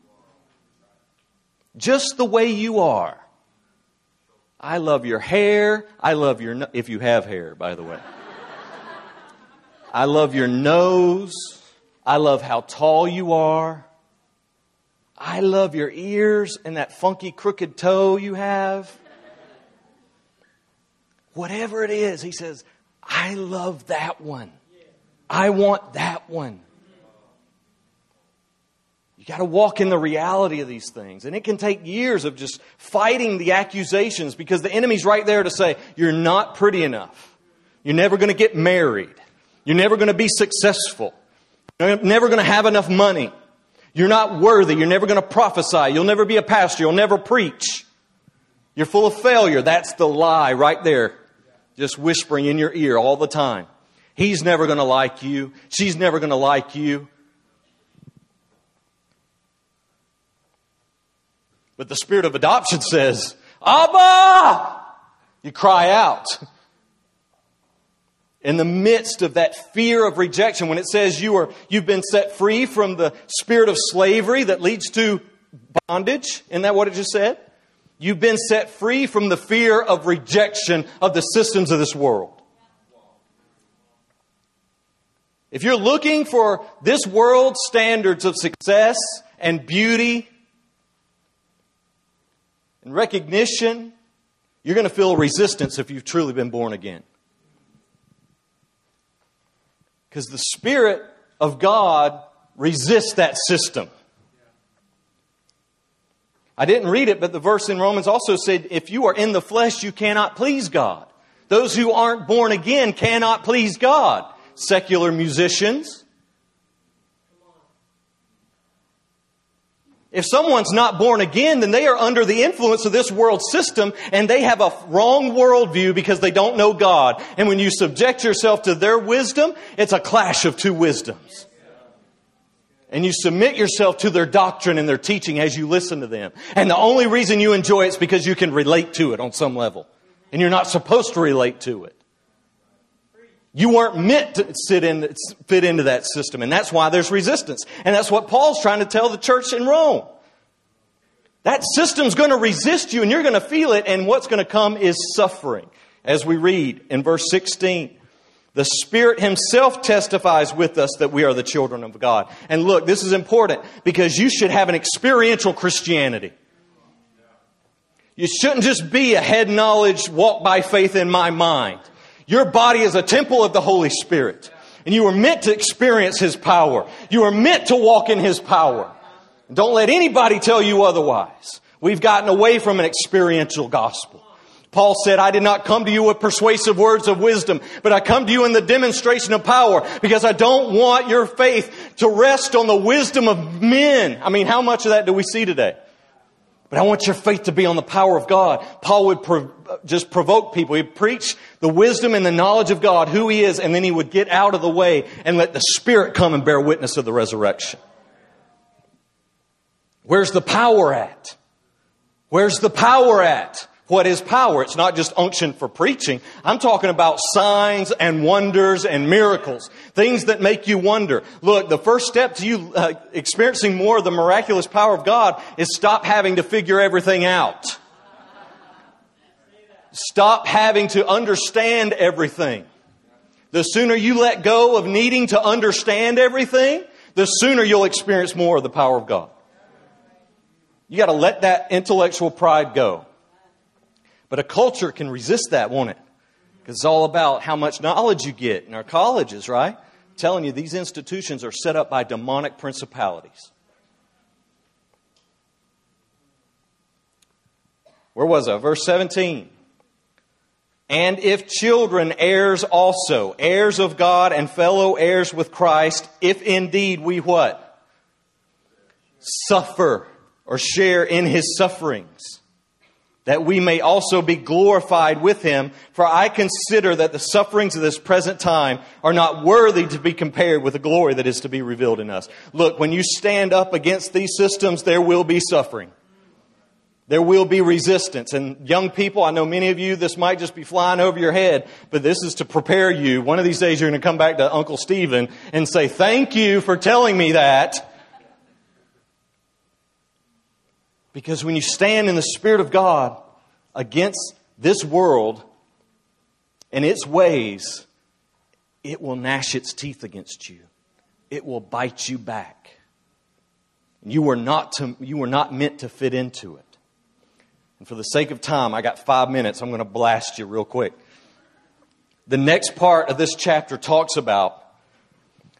Just the way you are. I love your hair. I love your, if you have hair, by the way. I love your nose. I love how tall you are. I love your ears and that funky crooked toe you have. Whatever it is, he says, I love that one. I want that one got to walk in the reality of these things. And it can take years of just fighting the accusations because the enemy's right there to say, you're not pretty enough. You're never going to get married. You're never going to be successful. You're never going to have enough money. You're not worthy. You're never going to prophesy. You'll never be a pastor. You'll never preach. You're full of failure. That's the lie right there. Just whispering in your ear all the time. He's never going to like you. She's never going to like you. But the spirit of adoption says, Abba! You cry out. In the midst of that fear of rejection, when it says you are, you've been set free from the spirit of slavery that leads to bondage, isn't that what it just said? You've been set free from the fear of rejection of the systems of this world. If you're looking for this world's standards of success and beauty and recognition, you're going to feel resistance if you've truly been born again. Because the Spirit of God resists that system. I didn't read it, but the verse in Romans also said, if you are in the flesh, you cannot please God. Those who aren't born again cannot please God. Secular musicians. If someone's not born again, then they are under the influence of this world system and they have a wrong worldview because they don't know God. And when you subject yourself to their wisdom, it's a clash of two wisdoms. And you submit yourself to their doctrine and their teaching as you listen to them. And the only reason you enjoy it is because you can relate to it on some level. And you're not supposed to relate to it. You weren't meant to sit in, fit into that system. And that's why there's resistance. And that's what Paul's trying to tell the church in Rome. That system's going to resist you and you're going to feel it. And what's going to come is suffering. As we read in verse 16. The Spirit Himself testifies with us that we are the children of God. And look, this is important because you should have an experiential Christianity. You shouldn't just be a head knowledge, walk by faith in my mind. Your body is a temple of the Holy Spirit. And you are meant to experience His power. You are meant to walk in His power. Don't let anybody tell you otherwise. We've gotten away from an experiential gospel. Paul said, I did not come to you with persuasive words of wisdom, but I come to you in the demonstration of power because I don't want your faith to rest on the wisdom of men. I mean, how much of that do we see today? But I want your faith to be on the power of God. Paul would pro- just provoke people. He'd preach the wisdom and the knowledge of God, who he is, and then he would get out of the way and let the Spirit come and bear witness of the resurrection. Where's the power at? Where's the power at? What is power? It's not just unction for preaching. I'm talking about signs and wonders and miracles. Things that make you wonder. Look, the first step to you uh, experiencing more of the miraculous power of God is stop having to figure everything out. Stop having to understand everything. The sooner you let go of needing to understand everything, the sooner you'll experience more of the power of God. You gotta let that intellectual pride go. But a culture can resist that, won't it? Because it's all about how much knowledge you get in our colleges, right? I'm telling you, these institutions are set up by demonic principalities. Where was I? Verse 17. And if children, heirs also, heirs of God and fellow heirs with Christ, if indeed we what? Suffer or share in his sufferings that we may also be glorified with him. For I consider that the sufferings of this present time are not worthy to be compared with the glory that is to be revealed in us. Look, when you stand up against these systems, there will be suffering. There will be resistance. And young people, I know many of you, this might just be flying over your head, but this is to prepare you. One of these days you're going to come back to Uncle Stephen and say, thank you for telling me that. Because when you stand in the Spirit of God against this world and its ways, it will gnash its teeth against you. It will bite you back. You were not, to, you were not meant to fit into it. And for the sake of time, I got five minutes. I'm going to blast you real quick. The next part of this chapter talks about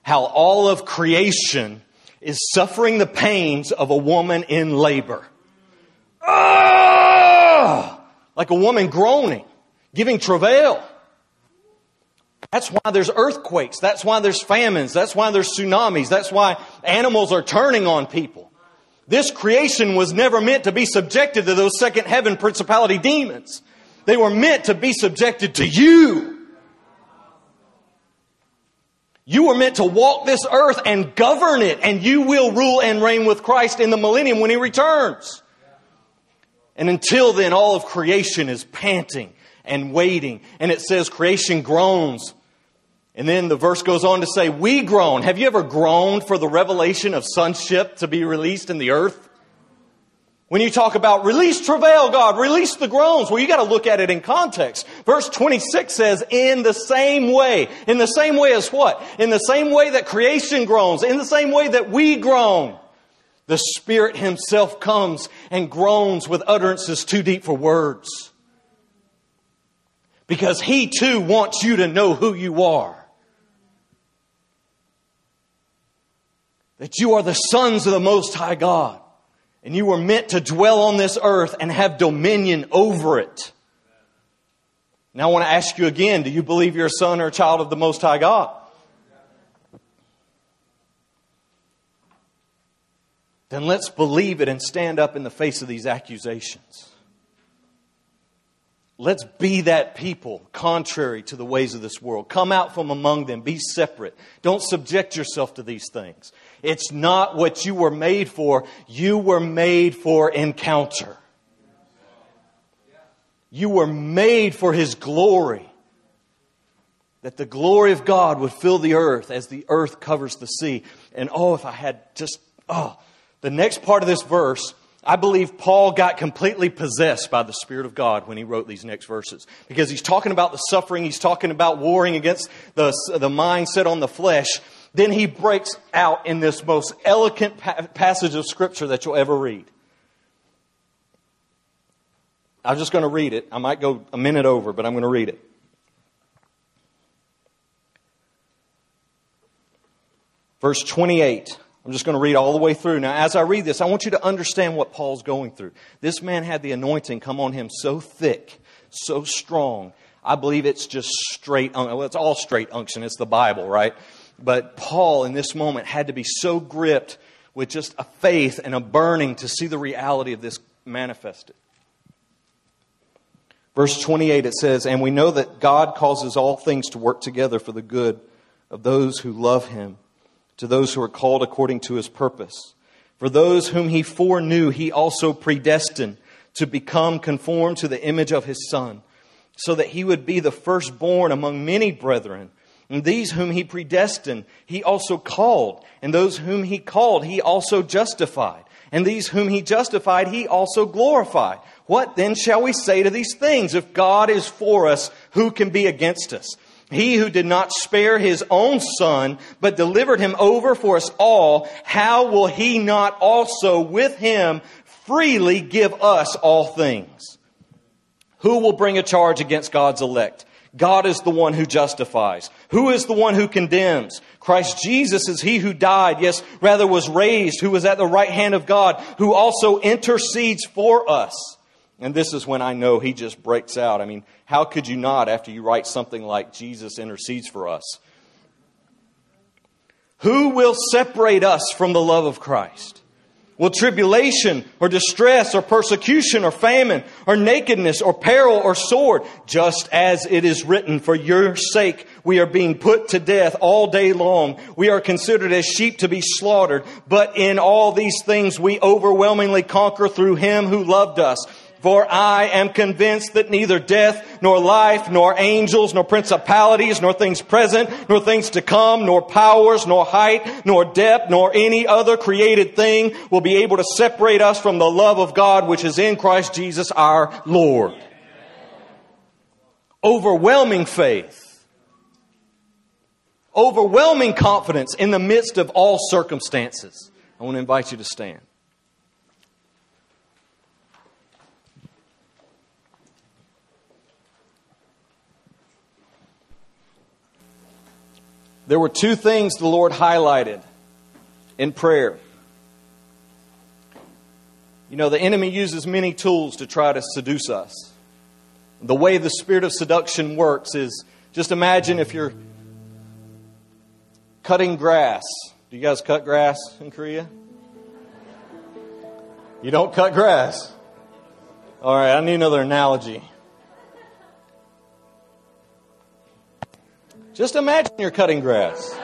how all of creation is suffering the pains of a woman in labor. Ah! Like a woman groaning, giving travail. That's why there's earthquakes. That's why there's famines. That's why there's tsunamis. That's why animals are turning on people. This creation was never meant to be subjected to those second heaven principality demons. They were meant to be subjected to you. You were meant to walk this earth and govern it, and you will rule and reign with Christ in the millennium when He returns. And until then, all of creation is panting and waiting. And it says creation groans. And then the verse goes on to say, we groan. Have you ever groaned for the revelation of sonship to be released in the earth? When you talk about release travail, God, release the groans, well, you gotta look at it in context. Verse 26 says, in the same way. In the same way as what? In the same way that creation groans. In the same way that we groan. The Spirit Himself comes and groans with utterances too deep for words. Because He too wants you to know who you are. That you are the sons of the Most High God. And you were meant to dwell on this earth and have dominion over it. Now I want to ask you again do you believe you're a son or a child of the Most High God? Then let's believe it and stand up in the face of these accusations. Let's be that people contrary to the ways of this world. Come out from among them. Be separate. Don't subject yourself to these things. It's not what you were made for. You were made for encounter. You were made for His glory. That the glory of God would fill the earth as the earth covers the sea. And oh, if I had just, oh, the next part of this verse I believe Paul got completely possessed by the Spirit of God when he wrote these next verses. Because he's talking about the suffering, he's talking about warring against the, the mindset on the flesh. Then he breaks out in this most eloquent pa- passage of Scripture that you'll ever read. I'm just going to read it. I might go a minute over, but I'm going to read it. Verse 28. I'm just going to read all the way through. Now, as I read this, I want you to understand what Paul's going through. This man had the anointing come on him so thick, so strong. I believe it's just straight, well, it's all straight unction. It's the Bible, right? But Paul, in this moment, had to be so gripped with just a faith and a burning to see the reality of this manifested. Verse 28, it says, And we know that God causes all things to work together for the good of those who love him to those who are called according to his purpose. For those whom he foreknew, he also predestined to become conformed to the image of his Son, so that he would be the firstborn among many brethren. And these whom he predestined, he also called. And those whom he called, he also justified. And these whom he justified, he also glorified. What then shall we say to these things? If God is for us, who can be against us? He who did not spare his own son, but delivered him over for us all, how will he not also with him freely give us all things? Who will bring a charge against God's elect? God is the one who justifies. Who is the one who condemns? Christ Jesus is he who died, yes, rather was raised, who was at the right hand of God, who also intercedes for us. And this is when I know he just breaks out. I mean, how could you not after you write something like Jesus intercedes for us? Who will separate us from the love of Christ? Will tribulation or distress or persecution or famine or nakedness or peril or sword, just as it is written, for your sake we are being put to death all day long. We are considered as sheep to be slaughtered, but in all these things we overwhelmingly conquer through him who loved us. For I am convinced that neither death, nor life, nor angels, nor principalities, nor things present, nor things to come, nor powers, nor height, nor depth, nor any other created thing will be able to separate us from the love of God which is in Christ Jesus our Lord. Overwhelming faith. Overwhelming confidence in the midst of all circumstances. I want to invite you to stand. There were two things the Lord highlighted in prayer. You know, the enemy uses many tools to try to seduce us. The way the spirit of seduction works is just imagine if you're cutting grass. Do you guys cut grass in Korea? You don't cut grass. All right, I need another analogy. Just imagine you're cutting grass.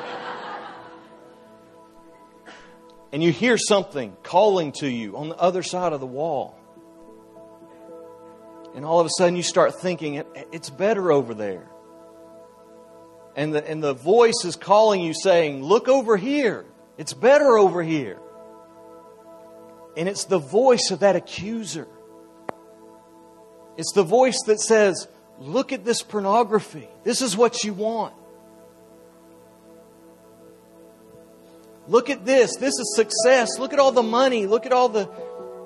And you hear something calling to you on the other side of the wall. And all of a sudden you start thinking, it's better over there. And the, and the voice is calling you saying, Look over here. It's better over here. And it's the voice of that accuser. It's the voice that says, Look at this pornography. This is what you want. Look at this. This is success. Look at all the money. Look at all the,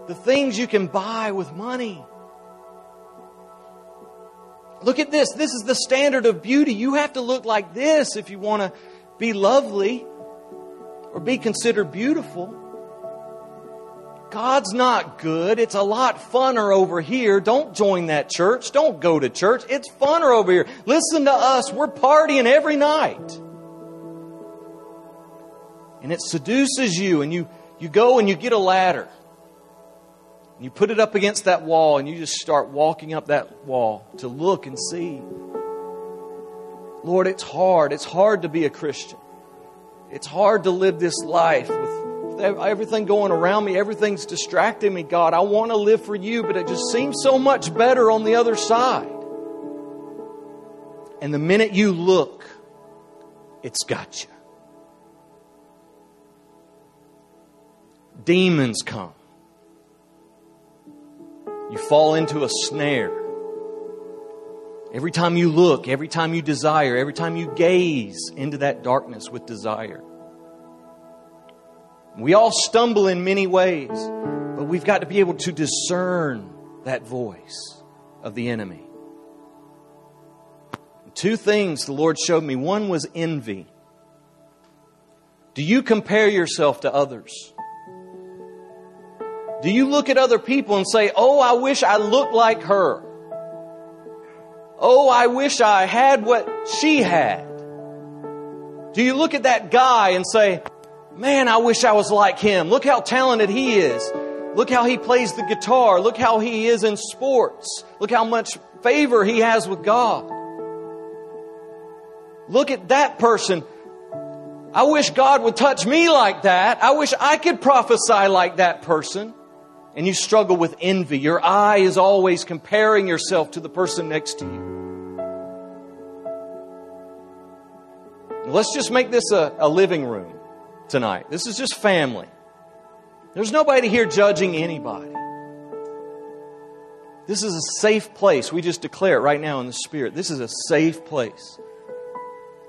the things you can buy with money. Look at this. This is the standard of beauty. You have to look like this if you want to be lovely or be considered beautiful. God's not good. It's a lot funner over here. Don't join that church. Don't go to church. It's funner over here. Listen to us. We're partying every night. And it seduces you, and you, you go and you get a ladder. And you put it up against that wall, and you just start walking up that wall to look and see. Lord, it's hard. It's hard to be a Christian. It's hard to live this life with everything going around me. Everything's distracting me, God. I want to live for you, but it just seems so much better on the other side. And the minute you look, it's got you. Demons come. You fall into a snare. Every time you look, every time you desire, every time you gaze into that darkness with desire. We all stumble in many ways, but we've got to be able to discern that voice of the enemy. Two things the Lord showed me. One was envy. Do you compare yourself to others? Do you look at other people and say, Oh, I wish I looked like her? Oh, I wish I had what she had. Do you look at that guy and say, Man, I wish I was like him. Look how talented he is. Look how he plays the guitar. Look how he is in sports. Look how much favor he has with God. Look at that person. I wish God would touch me like that. I wish I could prophesy like that person. And you struggle with envy. Your eye is always comparing yourself to the person next to you. Let's just make this a, a living room tonight. This is just family. There's nobody here judging anybody. This is a safe place. We just declare it right now in the Spirit. This is a safe place.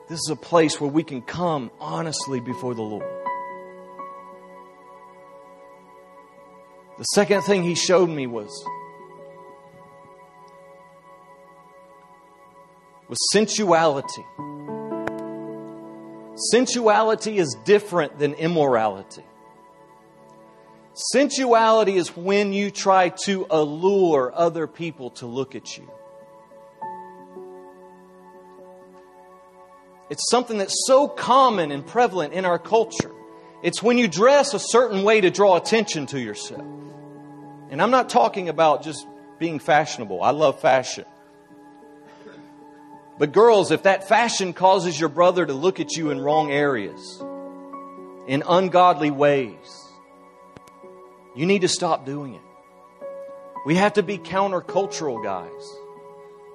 This is a place where we can come honestly before the Lord. The second thing he showed me was was sensuality. Sensuality is different than immorality. Sensuality is when you try to allure other people to look at you. It's something that's so common and prevalent in our culture. It's when you dress a certain way to draw attention to yourself. And I'm not talking about just being fashionable. I love fashion. But girls, if that fashion causes your brother to look at you in wrong areas, in ungodly ways, you need to stop doing it. We have to be countercultural guys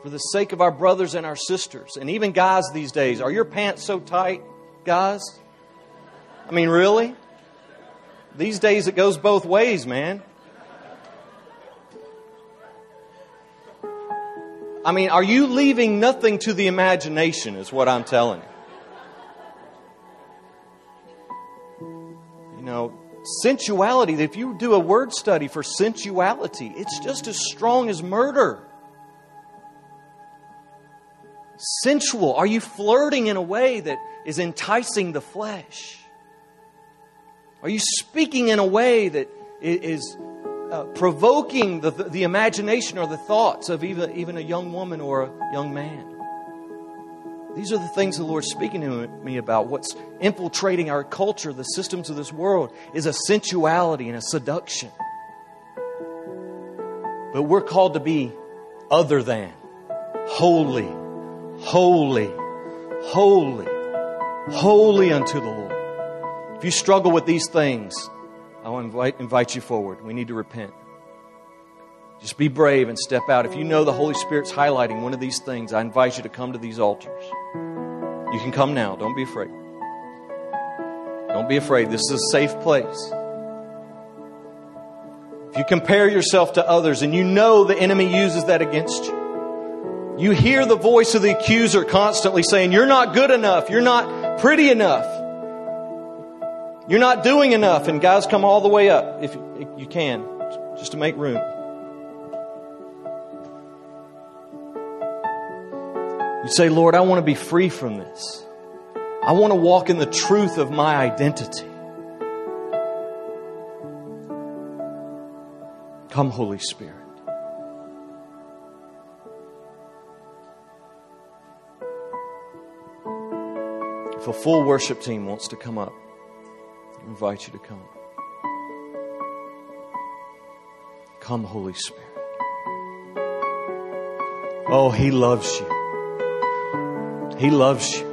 for the sake of our brothers and our sisters. And even guys these days, are your pants so tight, guys? I mean, really? These days it goes both ways, man. I mean, are you leaving nothing to the imagination, is what I'm telling you. You know, sensuality, if you do a word study for sensuality, it's just as strong as murder. Sensual. Are you flirting in a way that is enticing the flesh? Are you speaking in a way that is provoking the, the imagination or the thoughts of even, even a young woman or a young man. These are the things the Lord's speaking to me about. What's infiltrating our culture, the systems of this world, is a sensuality and a seduction. But we're called to be other than holy, holy, holy, holy unto the Lord. If you struggle with these things, I want to invite, invite you forward. We need to repent. Just be brave and step out. If you know the Holy Spirit's highlighting one of these things, I invite you to come to these altars. You can come now. Don't be afraid. Don't be afraid. This is a safe place. If you compare yourself to others and you know the enemy uses that against you, you hear the voice of the accuser constantly saying, You're not good enough. You're not pretty enough. You're not doing enough. And guys, come all the way up if you can, just to make room. You say, Lord, I want to be free from this. I want to walk in the truth of my identity. Come, Holy Spirit. If a full worship team wants to come up, I invite you to come. Come, Holy Spirit. Oh, He loves you. He loves you.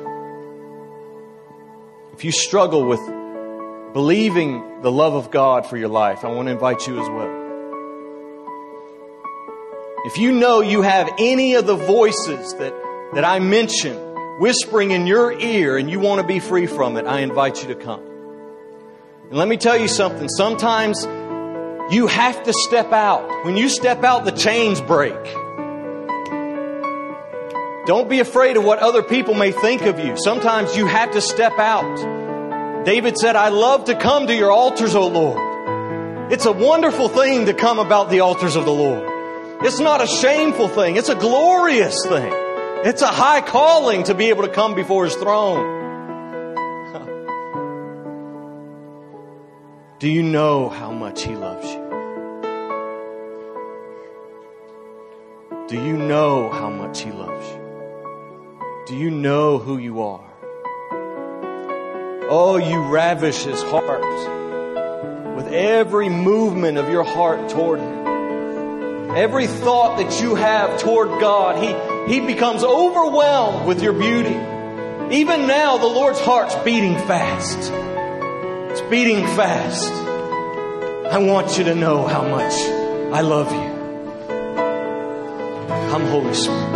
If you struggle with believing the love of God for your life, I want to invite you as well. If you know you have any of the voices that, that I mentioned whispering in your ear and you want to be free from it, I invite you to come. And let me tell you something. Sometimes you have to step out. When you step out, the chains break. Don't be afraid of what other people may think of you. Sometimes you have to step out. David said, I love to come to your altars, O Lord. It's a wonderful thing to come about the altars of the Lord. It's not a shameful thing. It's a glorious thing. It's a high calling to be able to come before His throne. Do you know how much He loves you? Do you know how much He loves you? Do you know who you are? Oh, you ravish His heart with every movement of your heart toward Him. Every thought that you have toward God, He, He becomes overwhelmed with your beauty. Even now, the Lord's heart's beating fast. Beating fast. I want you to know how much I love you. Come, Holy Spirit.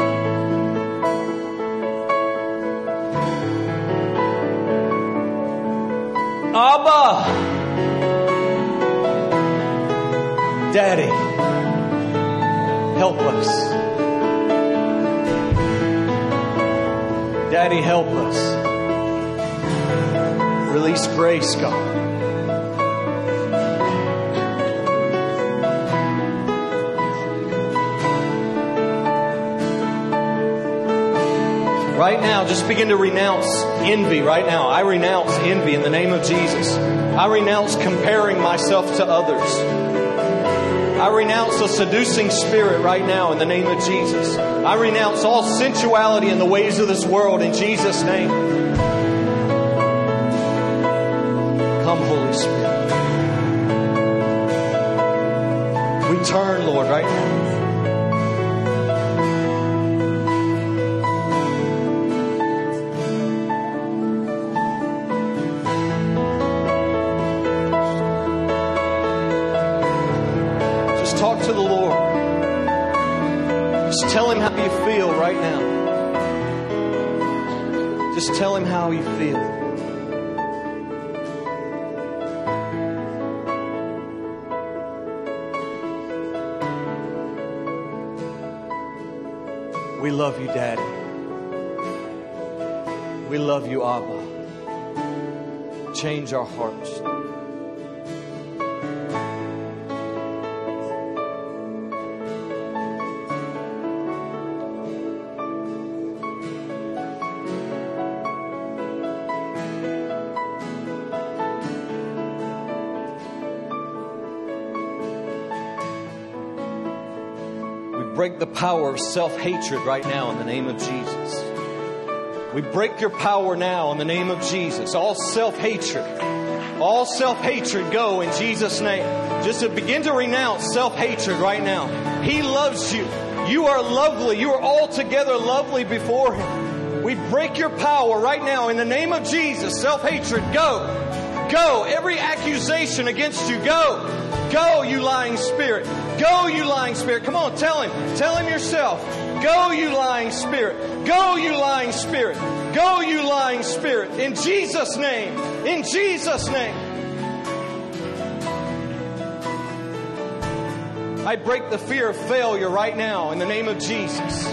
Abba, Daddy, help us. Daddy, help us. Release grace, God. Right now, just begin to renounce envy right now. I renounce envy in the name of Jesus. I renounce comparing myself to others. I renounce a seducing spirit right now in the name of Jesus. I renounce all sensuality in the ways of this world in Jesus' name. Come, Holy Spirit. We turn, Lord, right now. Just tell Him how you feel. We love you, Daddy. We love you, Abba. Change our hearts. Break the power of self hatred right now in the name of Jesus. We break your power now in the name of Jesus. All self hatred, all self hatred go in Jesus' name. Just to begin to renounce self hatred right now. He loves you. You are lovely. You are altogether lovely before Him. We break your power right now in the name of Jesus. Self hatred, go. Go. Every accusation against you, go. Go, you lying spirit. Go, you lying spirit. Come on, tell him. Tell him yourself. Go, you lying spirit. Go, you lying spirit. Go, you lying spirit. In Jesus' name. In Jesus' name. I break the fear of failure right now in the name of Jesus.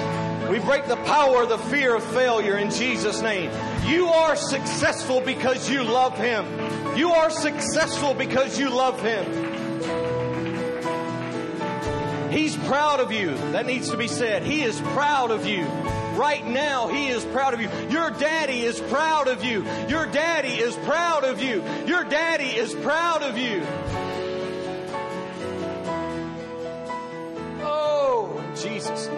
We break the power of the fear of failure in Jesus' name. You are successful because you love Him. You are successful because you love Him. He's proud of you. That needs to be said. He is proud of you. Right now, He is proud of you. Your daddy is proud of you. Your daddy is proud of you. Your daddy is proud of you. Oh, Jesus'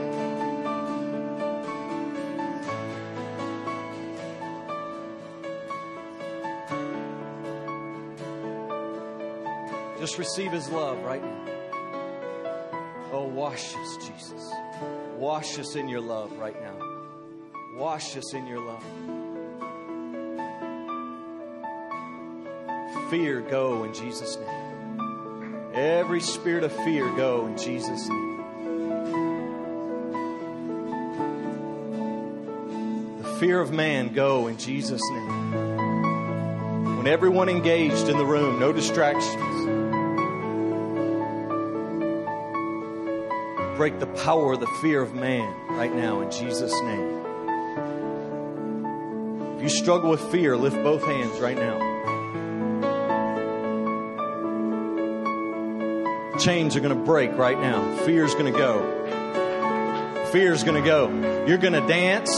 Just receive His love right now. Oh, wash us, Jesus. Wash us in your love right now. Wash us in your love. Fear, go in Jesus' name. Every spirit of fear, go in Jesus' name. The fear of man, go in Jesus' name. When everyone engaged in the room, no distractions. Break the power of the fear of man right now in Jesus' name. If you struggle with fear, lift both hands right now. Chains are going to break right now. Fear's going to go. Fear's going to go. You're going to dance.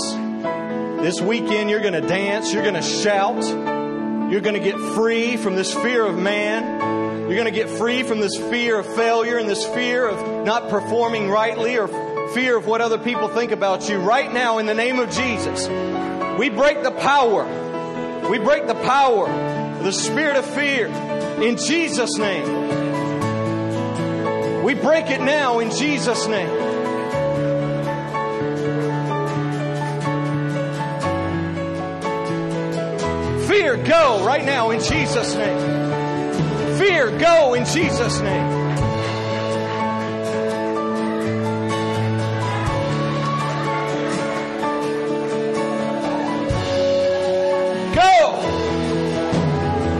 This weekend, you're going to dance. You're going to shout. You're going to get free from this fear of man. You're going to get free from this fear of failure and this fear of not performing rightly or fear of what other people think about you right now in the name of Jesus. We break the power. We break the power of the spirit of fear in Jesus' name. We break it now in Jesus' name. Fear, go right now in Jesus' name. Fear, go in Jesus' name. Go!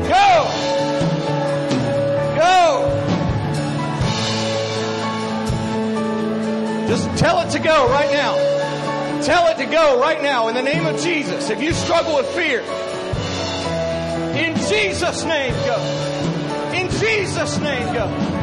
Go! Go! Just tell it to go right now. Tell it to go right now in the name of Jesus. If you struggle with fear, in Jesus' name, go. Jesus' name, go.